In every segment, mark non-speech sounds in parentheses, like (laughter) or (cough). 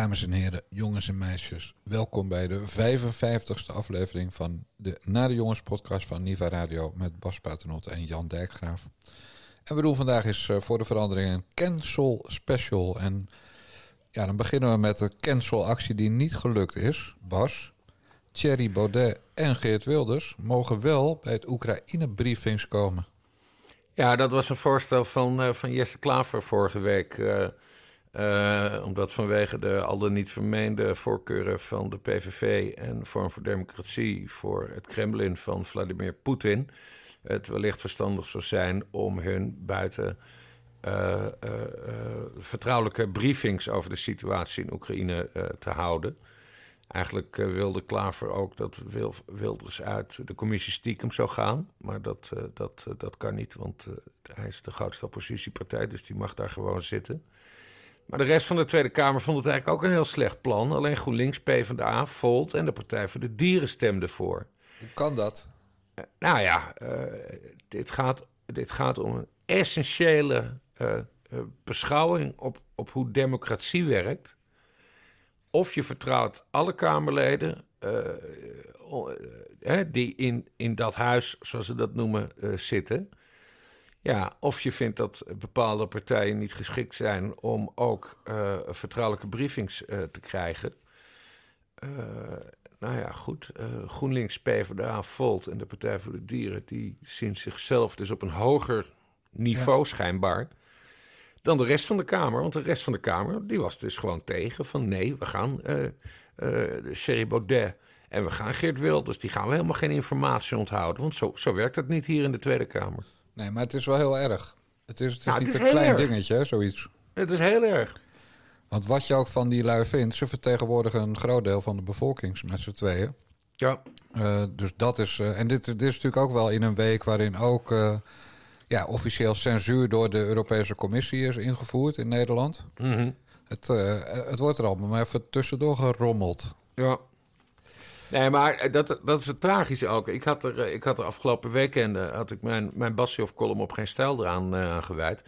Dames en heren, jongens en meisjes, welkom bij de 55ste aflevering van de Na de Jongens podcast van Niva Radio met Bas Paternot en Jan Dijkgraaf. En we doen vandaag is eh, voor de verandering een cancel special. En ja, dan beginnen we met de cancel actie die niet gelukt is. Bas, Thierry Baudet en Geert Wilders mogen wel bij het Oekraïne briefings komen. Ja, dat was een voorstel van, uh, van Jesse Klaver vorige week. Uh, omdat vanwege de al dan niet vermeende voorkeuren van de PVV en Vorm voor Democratie voor het Kremlin van Vladimir Poetin. het wellicht verstandig zou zijn om hun buiten uh, uh, vertrouwelijke briefings over de situatie in Oekraïne te houden. Eigenlijk wilde Klaver ook dat Wilders uit de commissie stiekem zou gaan. Maar dat, dat, dat kan niet, want hij is de grootste oppositiepartij, dus die mag daar gewoon zitten. Maar de rest van de Tweede Kamer vond het eigenlijk ook een heel slecht plan. Alleen GroenLinks, PvdA, Volt en de Partij voor de Dieren stemden voor. Hoe kan dat? Uh, nou ja, uh, dit, gaat, dit gaat om een essentiële uh, beschouwing op, op hoe democratie werkt. Of je vertrouwt alle Kamerleden die in, in dat huis, zoals ze dat noemen, zitten. Ja, of je vindt dat bepaalde partijen niet geschikt zijn om ook uh, vertrouwelijke briefings uh, te krijgen. Uh, nou ja, goed. GroenLinks, PvdA, Volt en de Partij voor de Dieren... die zien zichzelf dus op een hoger niveau ja. schijnbaar... dan de rest van de Kamer. Want de rest van de Kamer die was dus gewoon tegen. Van nee, we gaan Sherry Baudet en we gaan Geert Wilders... die gaan we helemaal geen informatie onthouden. Want zo, zo werkt dat niet hier in de Tweede Kamer. Nee, maar het is wel heel erg. Het is, het is nou, niet het is een klein erg. dingetje, zoiets. Het is heel erg. Want wat je ook van die lui vindt, ze vertegenwoordigen een groot deel van de bevolking met z'n tweeën. Ja. Uh, dus dat is. Uh, en dit, dit is natuurlijk ook wel in een week waarin ook uh, ja, officieel censuur door de Europese Commissie is ingevoerd in Nederland. Mm -hmm. het, het wordt er allemaal maar even tussendoor gerommeld. Ja. Nee, maar dat, dat is het tragische ook. Ik had er, ik had er afgelopen weekend had ik mijn, mijn Bassioff-column op geen stijl eraan uh, gewijd.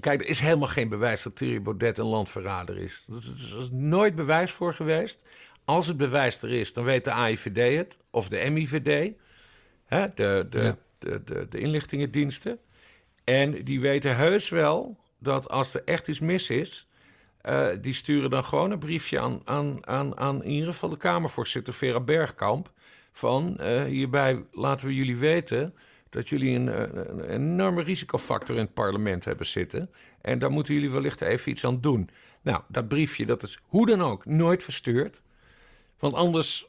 Kijk, er is helemaal geen bewijs dat Thierry Baudet een landverrader is. Er is, er is nooit bewijs voor geweest. Als het bewijs er is, dan weet de AIVD het, of de MIVD, hè, de, de, ja. de, de, de inlichtingendiensten. En die weten heus wel dat als er echt iets mis is, uh, die sturen dan gewoon een briefje aan, aan, aan, aan in ieder geval de Kamervoorzitter Vera Bergkamp. Van uh, hierbij laten we jullie weten dat jullie een, een, een, enorme risicofactor in het parlement hebben zitten. En daar moeten jullie wellicht even iets aan doen. Nou, dat briefje dat is hoe dan ook nooit verstuurd. Want anders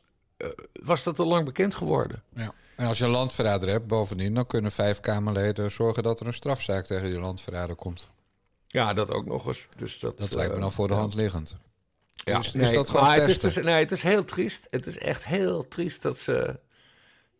was dat al lang bekend geworden. Ja. En als je een landverrader hebt, bovendien, dan kunnen vijf Kamerleden zorgen dat er een strafzaak tegen die landverrader komt. Ja, dat ook nog eens. Dus dat, dat lijkt me dan voor de hand liggend. Ja, is, nee, is dat gewoon maar het is dus, nee, het is heel triest. Het is echt heel triest dat ze...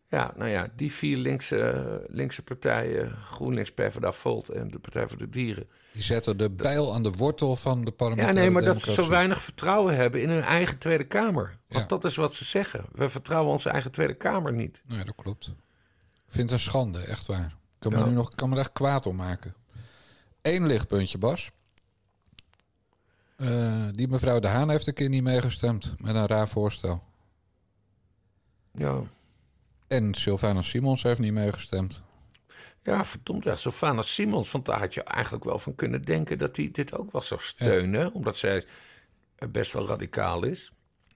Ja, nou ja, die vier linkse, linkse partijen... GroenLinks, PvdA, Volt en de Partij voor de Dieren... Die zetten de bijl aan de wortel van de parlementaire Ja, nee, maar democratie. dat ze zo weinig vertrouwen hebben in hun eigen Tweede Kamer. Want ja. dat is wat ze zeggen. We vertrouwen onze eigen Tweede Kamer niet. Nee, dat klopt. Ik vind het een schande, echt waar. Ik kan, ja. me, nu nog, kan me echt kwaad om maken. Eén lichtpuntje, Bas. Uh, die mevrouw De Haan heeft een keer niet meegestemd met een raar voorstel. Ja. En Sylvana Simons heeft niet meegestemd. Ja, verdomd. Ja, Sylvana Simons, want daar had je eigenlijk wel van kunnen denken dat hij dit ook wel zou steunen. Ja. Omdat zij best wel radicaal is.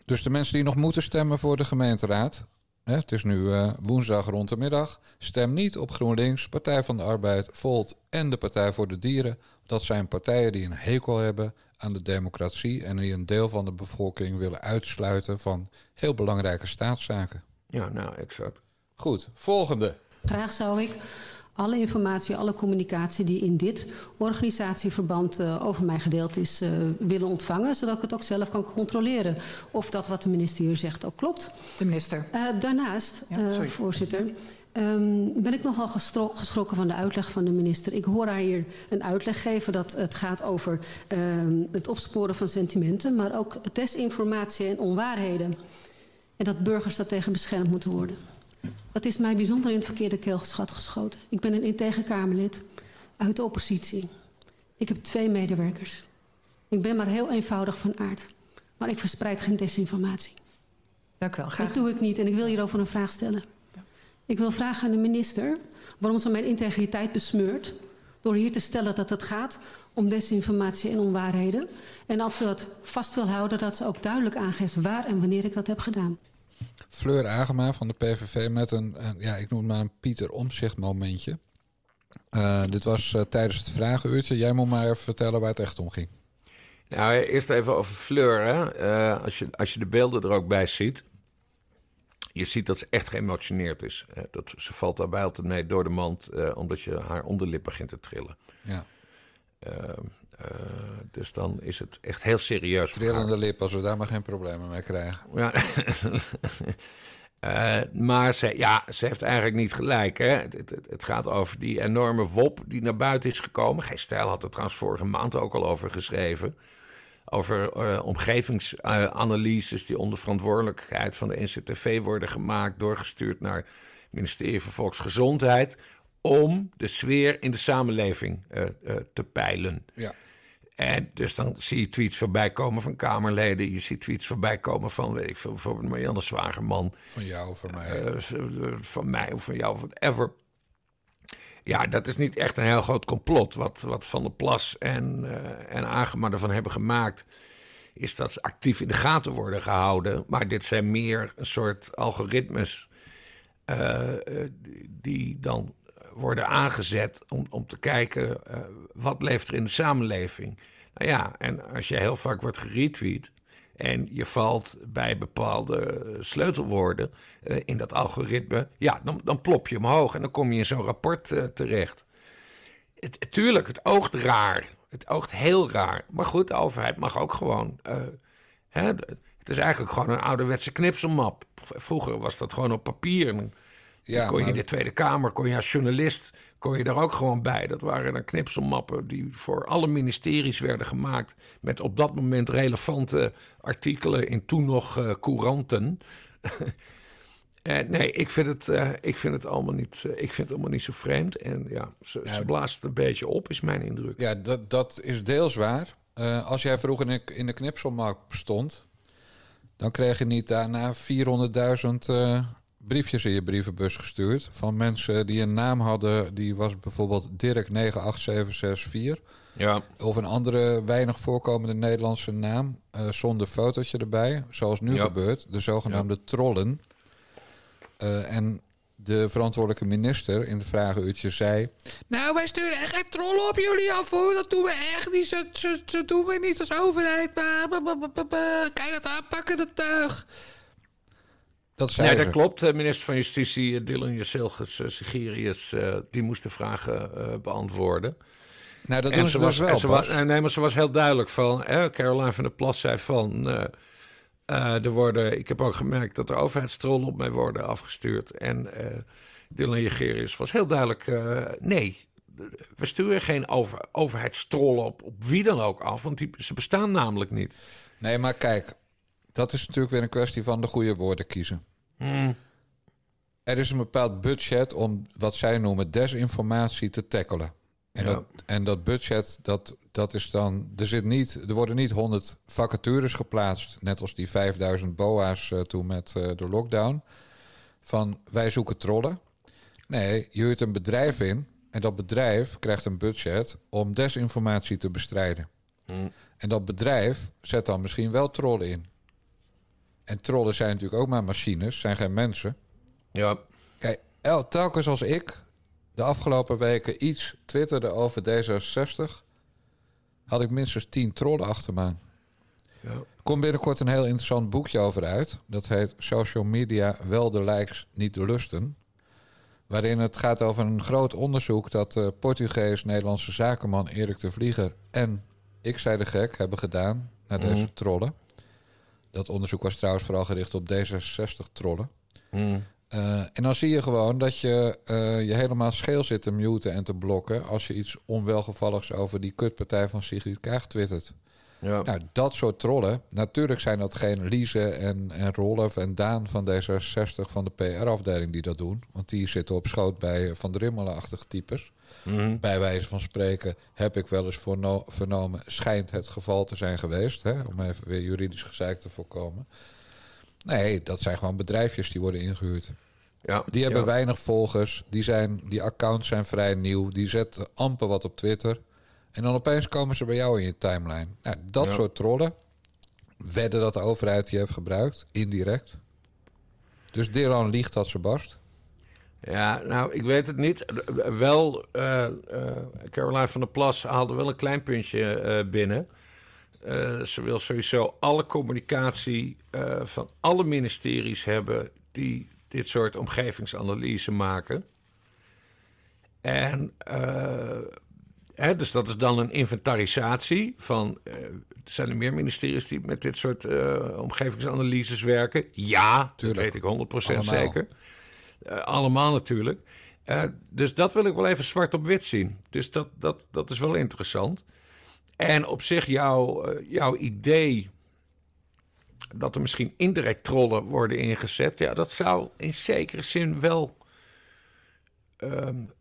Dus de mensen die nog moeten stemmen voor de gemeenteraad, Hè, het is nu uh, woensdag rond de middag. Stem niet op GroenLinks, Partij van de Arbeid, Volt en de Partij voor de Dieren. Dat zijn partijen die een hekel hebben aan de democratie en die een deel van de bevolking willen uitsluiten van heel belangrijke staatszaken. Ja, nou, exact. Goed, volgende. Graag zou ik alle informatie, alle communicatie die in dit organisatieverband uh, over mij gedeeld is, uh, willen ontvangen. Zodat ik het ook zelf kan controleren of dat wat de minister hier zegt ook klopt. De minister. Uh, daarnaast, ja, voorzitter. Um, ben ik nogal geschrokken van de uitleg van de minister. Ik hoor haar hier een uitleg geven dat het gaat over um, het opsporen van sentimenten, maar ook desinformatie en onwaarheden. En dat burgers daartegen beschermd moeten worden. Dat is mij bijzonder in het verkeerde keelgeschat geschoten. Ik ben een integer Kamerlid uit de oppositie. Ik heb twee medewerkers. Ik ben maar heel eenvoudig van aard. Maar ik verspreid geen desinformatie. Dank u wel. Graag. Dat doe ik niet en ik wil hierover een vraag stellen. Ik wil vragen aan de minister waarom ze mijn integriteit besmeurt... door hier te stellen dat het gaat om desinformatie en onwaarheden. En als ze dat vast wil houden, dat ze ook duidelijk aangeeft... waar en wanneer ik dat heb gedaan. Fleur Agema van de PVV met een, ja, ik noem het maar een Pieter Omzicht momentje. Uh, dit was uh, tijdens het vragenuurtje. Jij moet maar even vertellen waar het echt om ging. Nou, eerst even over Fleur. Hè. Uh, als, je, als je de beelden er ook bij ziet. Je ziet dat ze echt geëmotioneerd is. dat, ze valt daarbij altijd mee door de mand, omdat je haar onderlip begint te trillen. Ja. Dus dan is het echt heel serieus. Trillende lip, als we daar maar geen problemen mee krijgen. Ja. Uh, (laughs) maar ze, ja, ze heeft eigenlijk niet gelijk. Hè? Het, het, het, gaat over die enorme wop die naar buiten is gekomen. Geen Stijl had er trouwens vorige maand ook al over geschreven. Over uh, omgevingsanalyses die onder verantwoordelijkheid van de NCTV worden gemaakt, doorgestuurd naar het ministerie van Volksgezondheid. Om de sfeer in de samenleving te peilen. Ja. En dus dan zie je tweets voorbij komen van Kamerleden. Je ziet tweets voorbij komen van, weet ik veel, bijvoorbeeld Marianne Zwagerman. Van jou of van mij. Uh, van mij of van jou, whatever. Ja, dat is niet echt een heel groot complot. Wat, wat Van der Plas en, uh, en Agema ervan hebben gemaakt... is dat ze actief in de gaten worden gehouden. Maar dit zijn meer een soort algoritmes... Uh, die dan worden aangezet om, om te kijken uh, wat leeft er in de samenleving. Nou ja, en als je heel vaak wordt geretweet en je valt bij bepaalde sleutelwoorden uh, in dat algoritme, ja, dan, dan plop je omhoog en dan kom je in zo'n rapport uh, terecht. Het, tuurlijk, het oogt raar. Het oogt heel raar. Maar goed, de overheid mag ook gewoon. Hè, het is eigenlijk gewoon een ouderwetse knipselmap. Vroeger was dat gewoon op papier. Ja, kon je in de Tweede Kamer, kon je als journalist, kon je daar ook gewoon bij. Dat waren dan knipselmappen die voor alle ministeries werden gemaakt. Met op dat moment relevante artikelen in toen nog uh, couranten. (laughs) en nee, ik vind, het, uh, ik, vind het allemaal niet, ik vind het allemaal niet zo vreemd. En ja, ze, ja, ze blaast het een beetje op, is mijn indruk. Ja, dat, dat is deels waar. als jij vroeger in de, in de knipselmap stond, dan kreeg je niet daarna 400.000 briefjes in je brievenbus gestuurd van mensen die een naam hadden. Die was bijvoorbeeld Dirk 98764. Ja. Of een andere weinig voorkomende Nederlandse naam uh, zonder fotootje erbij. Zoals nu Ja. gebeurt, de zogenaamde trollen. Eh, en de verantwoordelijke minister in het vragenuurtje zei... Nou, wij sturen echt geen trollen op jullie af hoor. Dat doen we echt niet. Dat, dat doen we niet als overheid. Kan je het aanpakken, dat tuig? Dat zei Nee, dat klopt. De minister van Justitie, eh, Dylan Jezilgus uh, Sigirius, eh, die moest de vragen eh, beantwoorden. Nou, dat en doen ze was, dus wel, ze was, nee, maar ze was heel duidelijk van... Hè, Caroline van der Plas zei van... eh, eh, er worden, ik heb ook gemerkt dat er overheidstrollen op mij worden afgestuurd. En eh Dylan Jegerius was heel duidelijk... eh, nee, we sturen geen over, overheidstrollen op, op wie dan ook af. Want die, ze bestaan namelijk niet. Nee, maar kijk, dat is natuurlijk weer een kwestie van de goede woorden kiezen. Er is een bepaald budget om wat zij noemen desinformatie te tackelen. En, Ja. dat, en dat budget, dat, dat is dan. Er, zit niet, er worden niet 100 vacatures geplaatst, net als die 5000 BOA's eh, toen met eh, de lockdown. Van wij zoeken trollen. Nee, je huurt een bedrijf in en dat bedrijf krijgt een budget om desinformatie te bestrijden. En dat bedrijf zet dan misschien wel trollen in. En trollen zijn natuurlijk ook maar machines, zijn geen mensen. Ja, Kijk, el- telkens als ik de afgelopen weken iets twitterde over D66, had ik minstens 10 trollen achter me ja. Er komt binnenkort een heel interessant boekje over uit. Dat heet Social Media, wel de likes, niet de lusten. Waarin het gaat over een groot onderzoek dat de Portugees-Nederlandse zakenman Erik de Vlieger en ik zei de gek hebben gedaan naar deze Mhm. trollen. Dat onderzoek was trouwens vooral gericht op D66 trollen. Eh, en dan zie je gewoon dat je eh, je helemaal scheel zit te muten en te blokken als je iets onwelgevalligs over die kutpartij van Sigrid Kaag twittert. ja. Nou, dat soort trollen. Natuurlijk zijn dat geen Liese en, en Rolf en Daan van D66 van de PR-afdeling die dat doen. Want die zitten op schoot bij Van der Rimmelen-achtige types. Mhm. Bij wijze van spreken heb ik wel eens vernomen, schijnt het geval te zijn geweest. Hè, om even weer juridisch gezeik te voorkomen. Nee, dat zijn gewoon bedrijfjes die worden ingehuurd. Ja, die hebben weinig volgers. Die, zijn, die accounts zijn vrij nieuw. Die zetten amper wat op Twitter. En dan opeens komen ze bij jou in je timeline. Nou, dat soort trollen. Wedden dat de overheid die heeft gebruikt, indirect. Dus Diran liegt dat ze barst. Ja, nou, ik weet het niet. Wel, uh, Caroline van der Plas haalde wel een klein puntje uh, binnen. ze wil sowieso alle communicatie van alle ministeries hebben die dit soort omgevingsanalyse maken. En hè, dus dat is dan een inventarisatie van. zijn er meer ministeries die met dit soort omgevingsanalyses werken? Ja, Tuurlijk. dat weet ik 100% zeker. Uh, allemaal natuurlijk. Uh, dus dat wil ik wel even zwart op wit zien. Dus dat, dat, dat is wel interessant. En op zich jouw, uh, jouw idee dat er misschien indirect trollen worden ingezet... ja, dat zou in zekere zin wel um,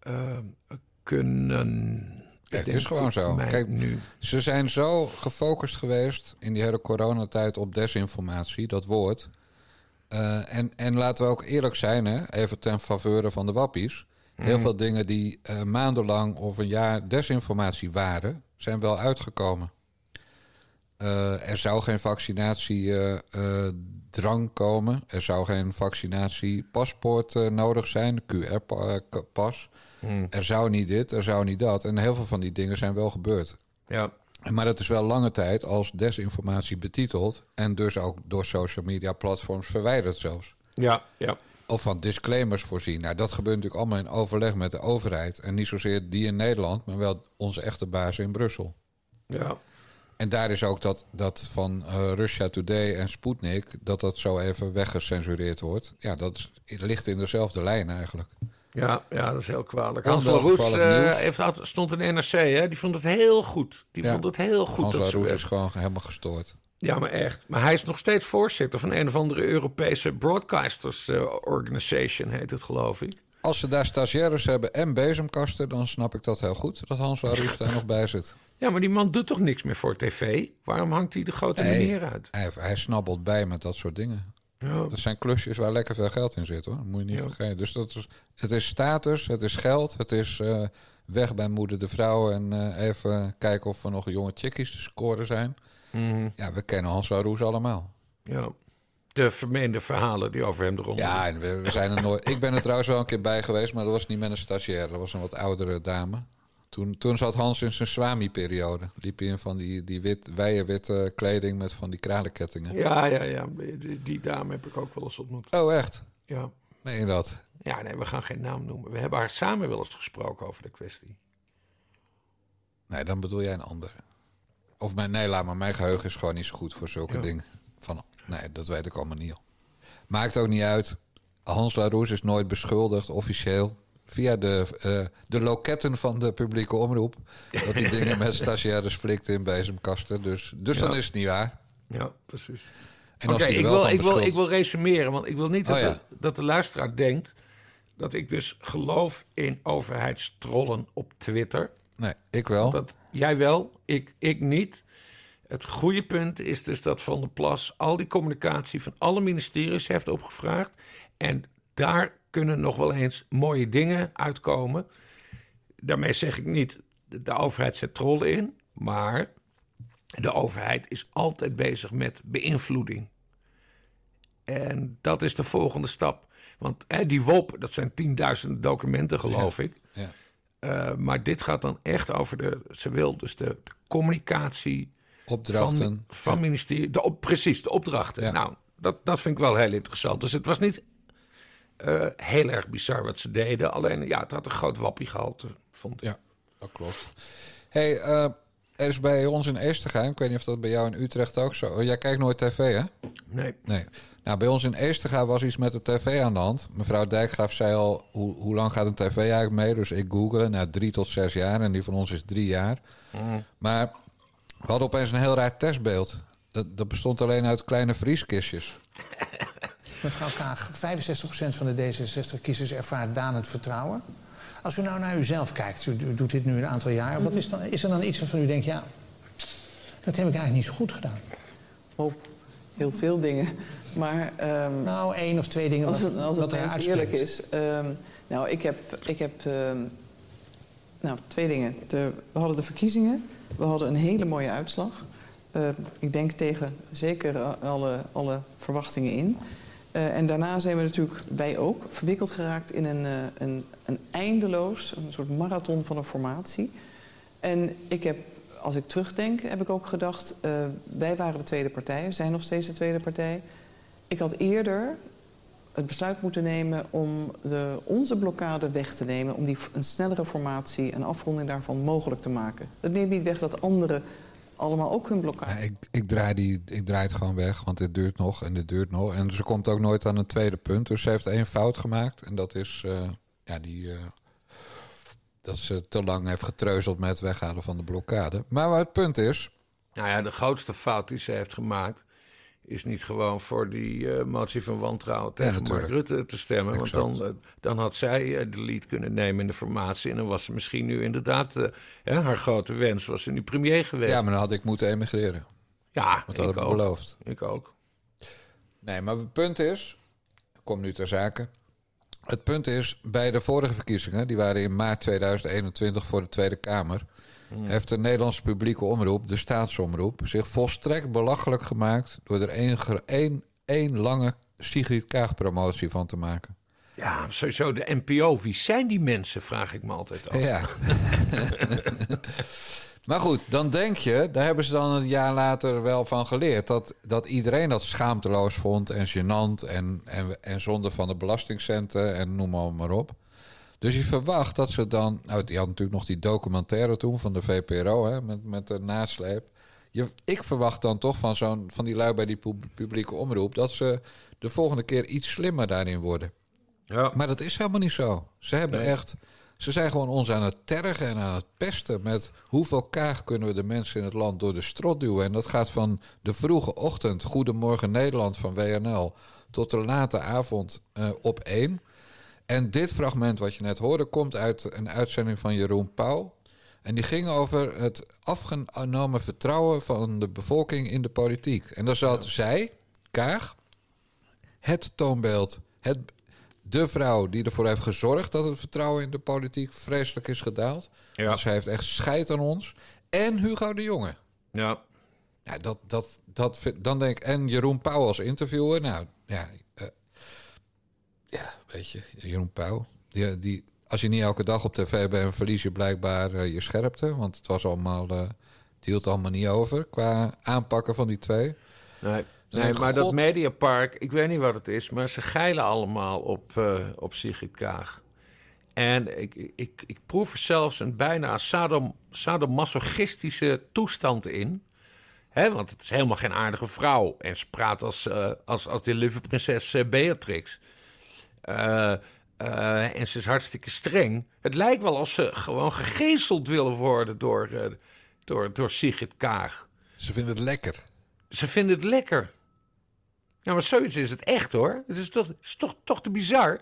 kunnen... Kijk, het is gewoon zo. Kijk, nu. ze zijn zo gefocust geweest in die hele coronatijd op desinformatie, dat woord... Uh, en, en laten we ook eerlijk zijn, hè, even ten faveur van de wappies. Heel mhm. veel dingen die uh, maandenlang of een jaar desinformatie waren, zijn wel uitgekomen. Uh, er zou geen vaccinatiedrang komen. Er zou geen vaccinatiepaspoort nodig zijn, QR-pas. Mhm. Er zou niet dit, er zou niet dat. En heel veel van die dingen zijn wel gebeurd. Ja. Maar dat is wel lange tijd als desinformatie betiteld. En dus ook door social media platforms verwijderd zelfs. Ja, ja. Of van disclaimers voorzien. Nou, dat gebeurt natuurlijk allemaal in overleg met de overheid. En niet zozeer die in Nederland, maar wel onze echte baas in Brussel. Ja. En daar is ook dat, dat van uh, Russia Today en Sputnik... dat dat zo even weggecensureerd wordt. Ja, dat is, ligt in dezelfde lijn eigenlijk. Ja, ja, dat is heel kwalijk. Hans Roes uh, heeft, stond in NRC, hè? die vond het heel goed. Die vond het heel goed. Hans Roes is gewoon helemaal gestoord. Ja, maar echt. Maar hij is nog steeds voorzitter van een of andere Europese Broadcasters uh, Organization, heet het geloof ik. Als ze daar stagiaires hebben en bezemkasten, dan snap ik dat heel goed. Dat Hans (laughs) Roes daar nog bij zit. Ja, maar die man doet toch niks meer voor tv? Waarom hangt hij de grote meneer uit? Hij, hij snabbelt bij met dat soort dingen. Ja. Dat zijn klusjes waar lekker veel geld in zit hoor. Dat moet je niet vergeten. Dus dat is, het is status, het is geld, het is uh, weg bij moeder de vrouw en uh, even kijken of er nog jonge chickies te scoren zijn. Mm Ja, we kennen Hans Roes allemaal. Ja. De vermeende verhalen die over hem eronder. Ja, en we, we zijn er nooit. (laughs) Ik ben er trouwens wel een keer bij geweest, maar dat was niet met een stagiair. Dat was een wat oudere dame. Toen, toen zat Hans in zijn Swami-periode. Liep hij in van die, die wit, witte kleding met van die kralenkettingen. Ja, ja, ja. Die, die, dame heb ik ook wel eens ontmoet. Oh, echt? Ja. Meen je dat? Ja, nee, we gaan geen naam noemen. We hebben haar samen wel eens gesproken over de kwestie. Nee, dan bedoel jij een ander. Of mijn, nee, laat maar. Mijn geheugen is gewoon niet zo goed voor zulke dingen. Van, nee, dat weet ik allemaal niet. Maakt ook niet uit. Hans Laroes is nooit beschuldigd, officieel via de, uh, de loketten van de publieke omroep. Dat die (laughs) dingen met stagiaires flikt in bezemkasten. Dus, dus dan is het niet waar. Ja, precies. Oké, ik, wil, ik, wil, ik wil resumeren, want ik wil niet dat, oh, de, dat de luisteraar denkt dat ik dus geloof in overheidstrollen op Twitter. Nee, ik wel. Dat, jij wel, ik, ik niet. Het goede punt is dus dat Van der Plas al die communicatie van alle ministeries heeft opgevraagd. En daar kunnen nog wel eens mooie dingen uitkomen. Daarmee zeg ik niet, de overheid zet trollen in, maar de overheid is altijd bezig met beïnvloeding. En dat is de volgende stap. Want hè, die WOP, dat zijn tienduizenden documenten, geloof ik. Ja. Uh, maar dit gaat dan echt over de, ze wil dus de, de communicatie. Opdrachten. Van, van ministerie. De, op, precies, de opdrachten. Nou, dat, dat vind ik wel heel interessant. Dus het was niet uh, heel erg bizar wat ze deden. Alleen, ja, het had een groot wappiegehalte, vond ik. Ja, dat klopt. hey, uh, er is bij ons in Eestergaan, ik weet niet of dat bij jou in Utrecht ook zo... Jij kijkt nooit tv, hè? Nee. Nee. Nou, bij ons in Eestergaan was iets met de tv aan de hand. Mevrouw Dijkgraaf zei al, hoe, hoe lang gaat een tv eigenlijk mee? Dus ik googelde, nou, drie tot zes jaar. En die van ons is drie jaar. Mm. Maar we hadden opeens een heel raar testbeeld. Dat, dat bestond alleen uit kleine vrieskistjes. (laughs) Mevrouw Kaag, 65% van de D66-kiezers ervaart danend vertrouwen. Als u nou naar uzelf kijkt, u doet dit nu een aantal jaar, wat is, dan, is er dan iets waarvan u denkt, ja, dat heb ik eigenlijk niet zo goed gedaan? Oh, heel veel dingen. Maar, um, nou, één of twee dingen als het, als het wat eerlijk is. Um, nou, ik heb, ik heb um, nou, twee dingen. De, we hadden de verkiezingen. We hadden een hele mooie uitslag. Uh, ik denk tegen zeker alle, alle verwachtingen in. Uh, en daarna zijn we natuurlijk, wij ook, verwikkeld geraakt in een, uh, een, een eindeloos, een soort marathon van een formatie. En ik heb, als ik terugdenk, heb ik ook gedacht, uh, wij waren de tweede partij, zijn nog steeds de tweede partij. Ik had eerder het besluit moeten nemen om de, onze blokkade weg te nemen... om die, een snellere formatie en afronding daarvan mogelijk te maken. Dat neemt niet weg dat anderen allemaal ook hun blokkade... Ja, ik, ik, draai die, ik draai het gewoon weg, want dit duurt nog en dit duurt nog. En ze komt ook nooit aan een tweede punt. Dus ze heeft één fout gemaakt. En dat is uh, ja, die, uh, dat ze te lang heeft getreuzeld met het weghalen van de blokkade. Maar wat het punt is... Nou ja, de grootste fout die ze heeft gemaakt is niet gewoon voor die uh, motie van wantrouwen tegen ja, Mark Rutte te stemmen. Exact. Want dan, uh, dan had zij uh, de lead kunnen nemen in de formatie. En dan was ze misschien nu inderdaad haar grote wens. Was ze nu premier geweest. Ja, maar dan had ik moeten emigreren. Ja, dat had ik beloofd. Ik ook. Nee, maar het punt is... Ik kom nu ter zake. Het punt is, bij de vorige verkiezingen... die waren in maart 2021 voor de Tweede Kamer... Hmm. heeft de Nederlandse publieke omroep, de staatsomroep, zich volstrekt belachelijk gemaakt door er één, één, één lange Sigrid Kaag-promotie van te maken. Ja, sowieso de NPO. Wie zijn die mensen, vraag ik me altijd af. Ja. (laughs) maar goed, dan denk je, daar hebben ze dan een jaar later wel van geleerd... dat, dat iedereen dat schaamteloos vond en gênant en, en, en zonde van de belastingcenten en noem maar, maar op. Dus je verwacht dat ze dan. Nou, die had natuurlijk nog die documentaire toen van de VPRO, hè, met, met de nasleep. Je, ik verwacht dan toch van, zo'n, van die lui bij die publieke omroep dat ze de volgende keer iets slimmer daarin worden. Ja. Maar dat is helemaal niet zo. Ze hebben nee. echt. Ze zijn gewoon ons aan het tergen en aan het pesten met hoeveel kaag kunnen we de mensen in het land door de strot duwen. En dat gaat van de vroege ochtend, Goedemorgen Nederland van WNL, tot de late avond uh, op één. En dit fragment wat je net hoorde komt uit een uitzending van Jeroen Pauw. En die ging over het afgenomen vertrouwen van de bevolking in de politiek. En daar zat zij, Kaag, het toonbeeld, het, de vrouw die ervoor heeft gezorgd dat het vertrouwen in de politiek vreselijk is gedaald. Ja. Dus hij heeft echt scheid aan ons. En Hugo de Jonge. Ja. Dat, dat, dat, dan denk ik, en Jeroen Pauw als interviewer. Nou, ja, weet je, Jeroen Pauw. Die, die, als je niet elke dag op tv bent, verlies je blijkbaar uh, je scherpte. Want het was allemaal, uh, het hield allemaal niet over qua aanpakken van die twee. Nee, nee maar God... dat Mediapark, ik weet niet wat het is, maar ze geilen allemaal op, uh, op Sigrid Kaag. En ik, ik, ik proef er zelfs een bijna sadom, sadomasochistische toestand in. Hè, want het is helemaal geen aardige vrouw. En ze praat als, als, als de lieve prinses Beatrix. Uh, uh, en ze is hartstikke streng. Het lijkt wel alsof ze gewoon gegezeld willen worden door, uh, door, door Sigrid Kaag. Ze vinden het lekker. Ze vinden het lekker. Ja, maar zoiets is het echt hoor. Het is toch, is toch, toch te bizar.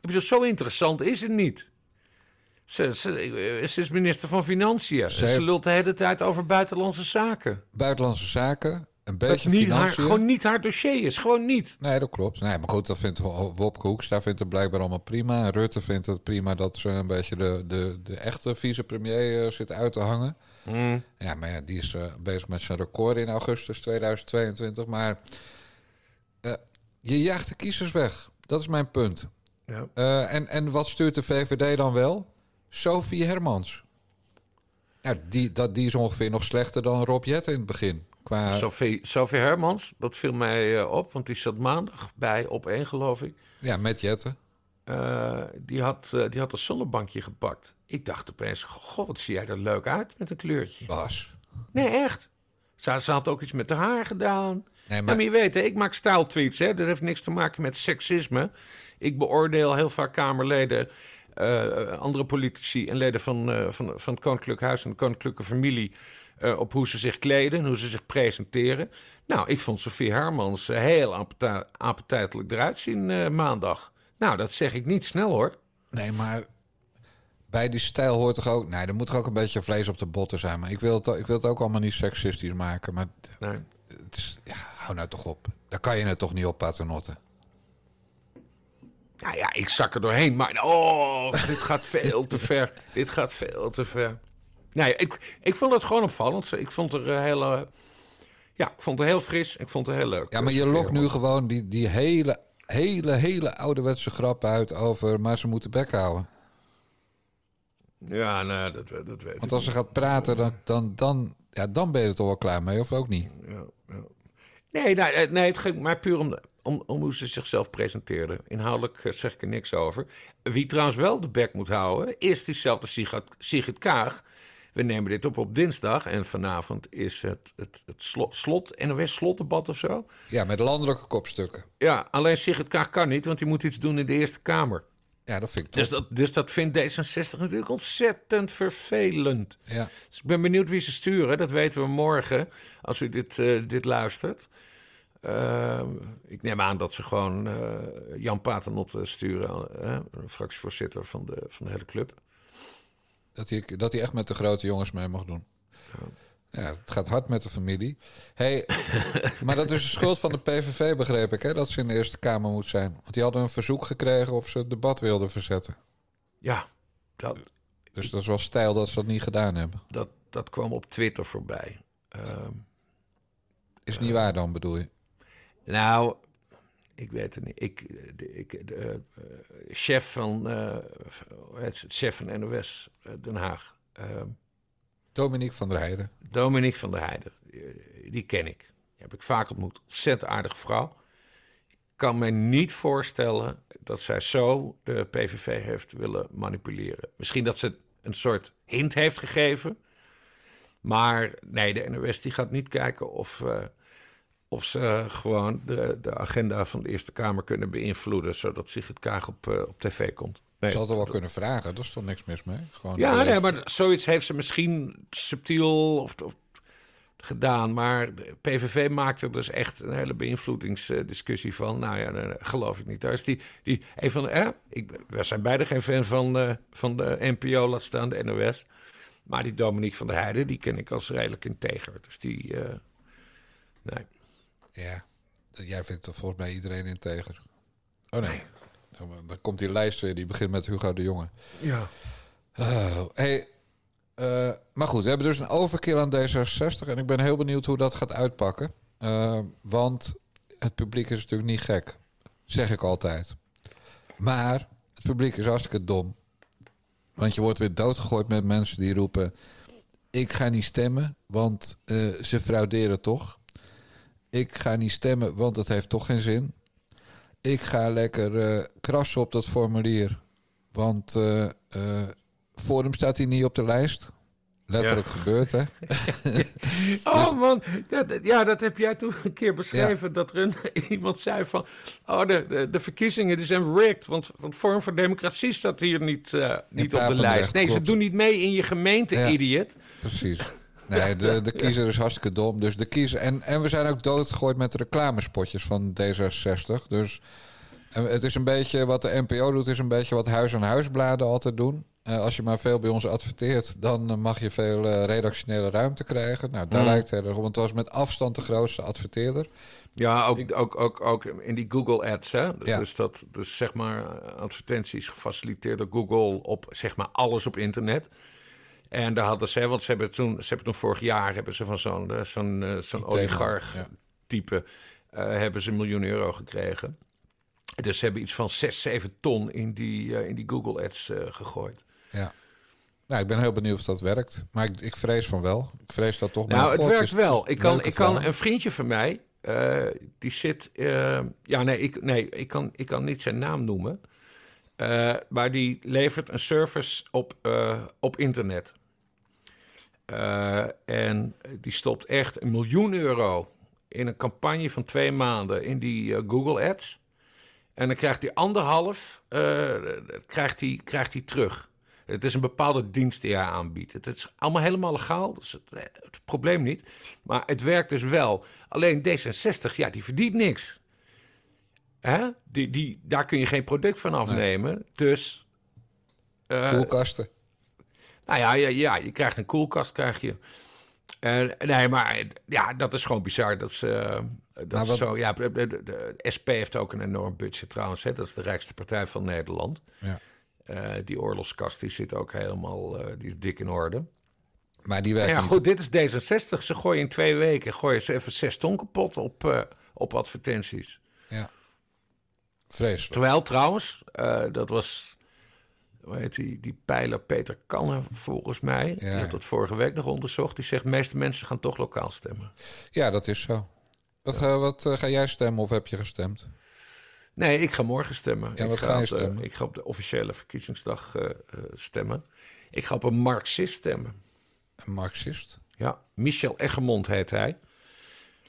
Ik bedoel, zo interessant is het niet. Ze, ze, ze is minister van Financiën. Ze, ze lult de hele tijd over buitenlandse zaken. Buitenlandse zaken, een beetje niet haar, gewoon niet haar dossier is. Gewoon niet. Nee, dat klopt. Nee, maar goed, dat vindt Wopke Hoekstra vindt het blijkbaar allemaal prima. En Rutte vindt het prima dat ze een beetje de, de, de echte vicepremier uh, zit uit te hangen. Mm. Ja, maar ja, die is uh, bezig met zijn record in augustus 2022. Maar uh, je jaagt de kiezers weg. Dat is mijn punt. Ja. en, en wat stuurt de VVD dan wel? Sophie Hermans. Ja, die, dat, die is ongeveer nog slechter dan Rob Jette in het begin. Qua... Sophie, Sophie Hermans, dat viel mij uh, op, want die zat maandag bij op één, geloof ik. Ja, met Jette. Uh, die, had, uh, die had een zonnebankje gepakt. Ik dacht opeens, god, wat zie jij er leuk uit met een kleurtje. Bas. Nee, echt. Ze, ze had ook iets met haar haar gedaan. Nee, maar... Ja, maar je weet, hè, ik maak stijltweets. Hè. Dat heeft niks te maken met seksisme. Ik beoordeel heel vaak Kamerleden... Uh, andere politici en leden van, van, van het Koninklijk Huis en de Koninklijke Familie uh, op hoe ze zich kleden, hoe ze zich presenteren. Nou, ik vond Sofie Hermans heel appetijtelijk eruit zien maandag. Nou, dat zeg ik niet snel hoor. Nee, maar bij die stijl hoort toch ook... Nee, er moet toch ook een beetje vlees op de botten zijn. Maar ik wil het, ik wil het ook allemaal niet seksistisch maken. Maar Nee. het is, ja, hou nou toch op. Daar kan je het toch niet op, paternotte. Nou ja, ik zak er doorheen. Maar oh, dit gaat veel te ver. Dit gaat veel te ver. Nee, ik, ik vond het gewoon opvallend. Ik vond er heel... eh, ja, ik vond het heel fris. Ik vond het heel leuk. Ja, maar je lokt nu gewoon die, die hele, hele, hele ouderwetse grap uit over... maar ze moeten bek houden. Ja, nee, dat, dat weet ik Want als ze gaat praten, dan, dan, dan, ja, dan ben je er toch wel klaar mee, of ook niet? Ja, ja. Nee, nee, eh, nee, het ging maar puur om, om, om hoe ze zichzelf presenteerden. Inhoudelijk eh, zeg ik er niks over. Wie trouwens wel de bek moet houden, is diezelfde Sigrid, Sigrid Kaag. We nemen dit op op dinsdag en vanavond is het, het, het slot, slot, NOS slotdebat of zo. Ja, met landelijke kopstukken. Ja, alleen Sigrid Kaag kan niet, want die moet iets doen in de Eerste Kamer. Ja, dat vind ik toch. Dus dat, dus dat vindt D66 natuurlijk ontzettend vervelend. Ja. Dus ik ben benieuwd wie ze sturen. Dat weten we morgen, als u dit, eh, dit luistert. Ehm, ik neem aan dat ze gewoon eh, Jan Paternotte sturen, eh, een fractievoorzitter van de, van de hele club. Dat hij, dat hij echt met de grote jongens mee mag doen. Ja, het gaat hard met de familie. Hey, (laughs) maar dat is de schuld van de PVV, begreep ik, hè? Dat ze in de Eerste Kamer moet zijn. Want die hadden een verzoek gekregen of ze het debat wilden verzetten. Ja, dat, Dus dat is wel stijl dat ze dat niet gedaan hebben. dat, dat kwam op Twitter voorbij. Ehm, Is niet waar dan, bedoel je? Nou, ik weet het niet. Ik, de, ik, de, eh, chef van, eh, het chef van NOS eh, Den Haag, ehm, Dominique van der Heijden. Dominique van der Heijden, eh, die ken ik. Die heb ik vaak ontmoet. Ontzettend aardige vrouw. Ik kan me niet voorstellen dat zij zo de PVV heeft willen manipuleren. Misschien dat ze een soort hint heeft gegeven. Maar nee, de NOS die gaat niet kijken of, eh, of ze gewoon de, de agenda van de Eerste Kamer kunnen beïnvloeden... zodat Sigrid Kaag op, eh, op tv komt. Nee, Ze hadden wel kunnen vragen, daar is toch niks mis mee? Gewoon ja, nee, maar zoiets heeft ze misschien subtiel of, of gedaan. Maar de PVV maakt er dus echt een hele beïnvloedingsdiscussie van. Nou ja, geloof ik niet. Daar is die, die een van de, eh, ik, we zijn beide geen fan van, eh, van de NPO, laat staan de NOS. Maar die Dominique van der Heijden, die ken ik als redelijk integer. Dus die, eh, nee. Ja, jij vindt toch volgens mij iedereen integer. Oh nee, dan, dan komt die lijst weer, die begint met Hugo de Jonge. Ja. Oh, hey, eh, maar goed, we hebben dus een overkill aan D66 en ik ben heel benieuwd hoe dat gaat uitpakken. Eh, want het publiek is natuurlijk niet gek, zeg ik altijd. Maar het publiek is hartstikke dom. Want je wordt weer doodgegooid met mensen die roepen... ik ga niet stemmen, want eh, ze frauderen toch. Ik ga niet stemmen, want het heeft toch geen zin. Ik ga lekker eh, krassen op dat formulier. Want eh eh, Forum staat hier niet op de lijst. Letterlijk gebeurd, hè? (laughs) (laughs) Oh man, dat, ja, dat heb jij toen een keer beschreven. Dat er een, (laughs) iemand zei van... Oh, de, de, de verkiezingen die zijn rigged. Want, want Vorm voor Democratie staat hier niet, eh, niet op de lijst. Nee, ze doen niet mee in je gemeente, Ja. idiot. Precies. Nee, de, de kiezer is hartstikke dom. Dus de kiezer. En, en we zijn ook doodgegooid met reclamespotjes van D66. Dus het is een beetje wat de NPO doet, is een beetje wat huis-aan-huisbladen altijd doen. Eh, als je maar veel bij ons adverteert, dan eh, mag je veel eh, redactionele ruimte krijgen. Nou, daar Mm. lijkt het erg op. Want het was met afstand de grootste adverteerder. Ja, ook, ook, ook, ook in die Google Ads. Hè? Ja. Dus, dat, dus zeg maar advertenties gefaciliteerd door Google op zeg maar alles op internet. En daar hadden ze, want ze hebben toen, ze hebben toen vorig jaar hebben ze van zo'n eh, zo'n eh, zo'n IT-man, oligarch ja. type eh, hebben ze een miljoen euro gekregen. Dus ze hebben iets van 6, 7 ton in die, in die Google Ads gegooid. Ja. Nou, ik ben heel benieuwd of dat werkt. Maar ik, ik vrees van wel. Ik vrees dat toch. Nou, het God, werkt wel. Ik kan, ik kan een vriendje van mij, die zit. ja, nee, ik, nee ik, kan, ik kan niet zijn naam noemen. Eh, maar die levert een service op, eh, op internet. Eh, en die stopt echt een miljoen euro in een campagne van twee maanden in die Google Ads. En dan krijgt hij anderhalf krijgt hij, krijgt hij terug. Het is een bepaalde dienst die hij aanbiedt. Het is allemaal helemaal legaal, is het, het probleem niet. Maar het werkt dus wel. Alleen D66, ja, die verdient niks. Hè? Die, die, daar kun je geen product van afnemen. Dus eh, Koelkasten. Nou ja, ja, ja, je krijgt een koelkast, krijg je. Uh, nee, maar ja, dat is gewoon bizar. Dat ze, dat is zo, ja, de, de, de, SP heeft ook een enorm budget trouwens. Hè. Dat is de rijkste partij van Nederland. Ja. Uh, die oorlogskast die zit ook helemaal uh, die is dik in orde. Maar die werkt ja, niet. goed, dit is D66. Ze gooien in twee weken gooien ze even zes ton kapot op, uh, op advertenties. Ja. Vreselijk. Terwijl trouwens, dat was, hoe heet die, die pijler Peter Kanne volgens mij. Ja. Die had dat vorige week nog onderzocht. Die zegt, de meeste mensen gaan toch lokaal stemmen. Ja, dat is zo. Wat, ga, wat ga jij stemmen of heb je gestemd? Nee, ik ga morgen stemmen. Ja, wat ik ga je op de- stemmen? ik ga op de officiële verkiezingsdag eh, eh, stemmen. Ik ga op een Marxist stemmen. Een Marxist? Ja, Michel Eggermond heet hij.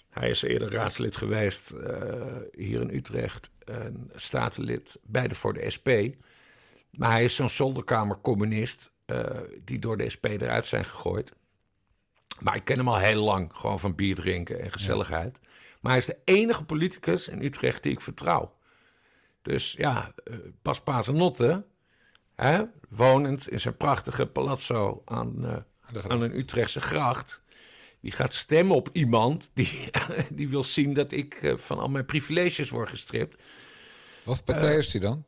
Hij is eerder raadslid geweest eh, hier in Utrecht. En statenlid, beide voor de SP. Maar hij is zo'n zolderkamercommunist... eh, die door de SP eruit zijn gegooid. Maar ik ken hem al heel lang. Gewoon van bier drinken en gezelligheid. Maar hij is de enige politicus in Utrecht die ik vertrouw. Dus ja, eh, pas Paternotte... Hè, wonend in zijn prachtige palazzo aan, eh, aan een Utrechtse gracht. Die gaat stemmen op iemand die, (laughs) die wil zien dat ik eh, van al mijn privileges word gestript. Of partij is die dan?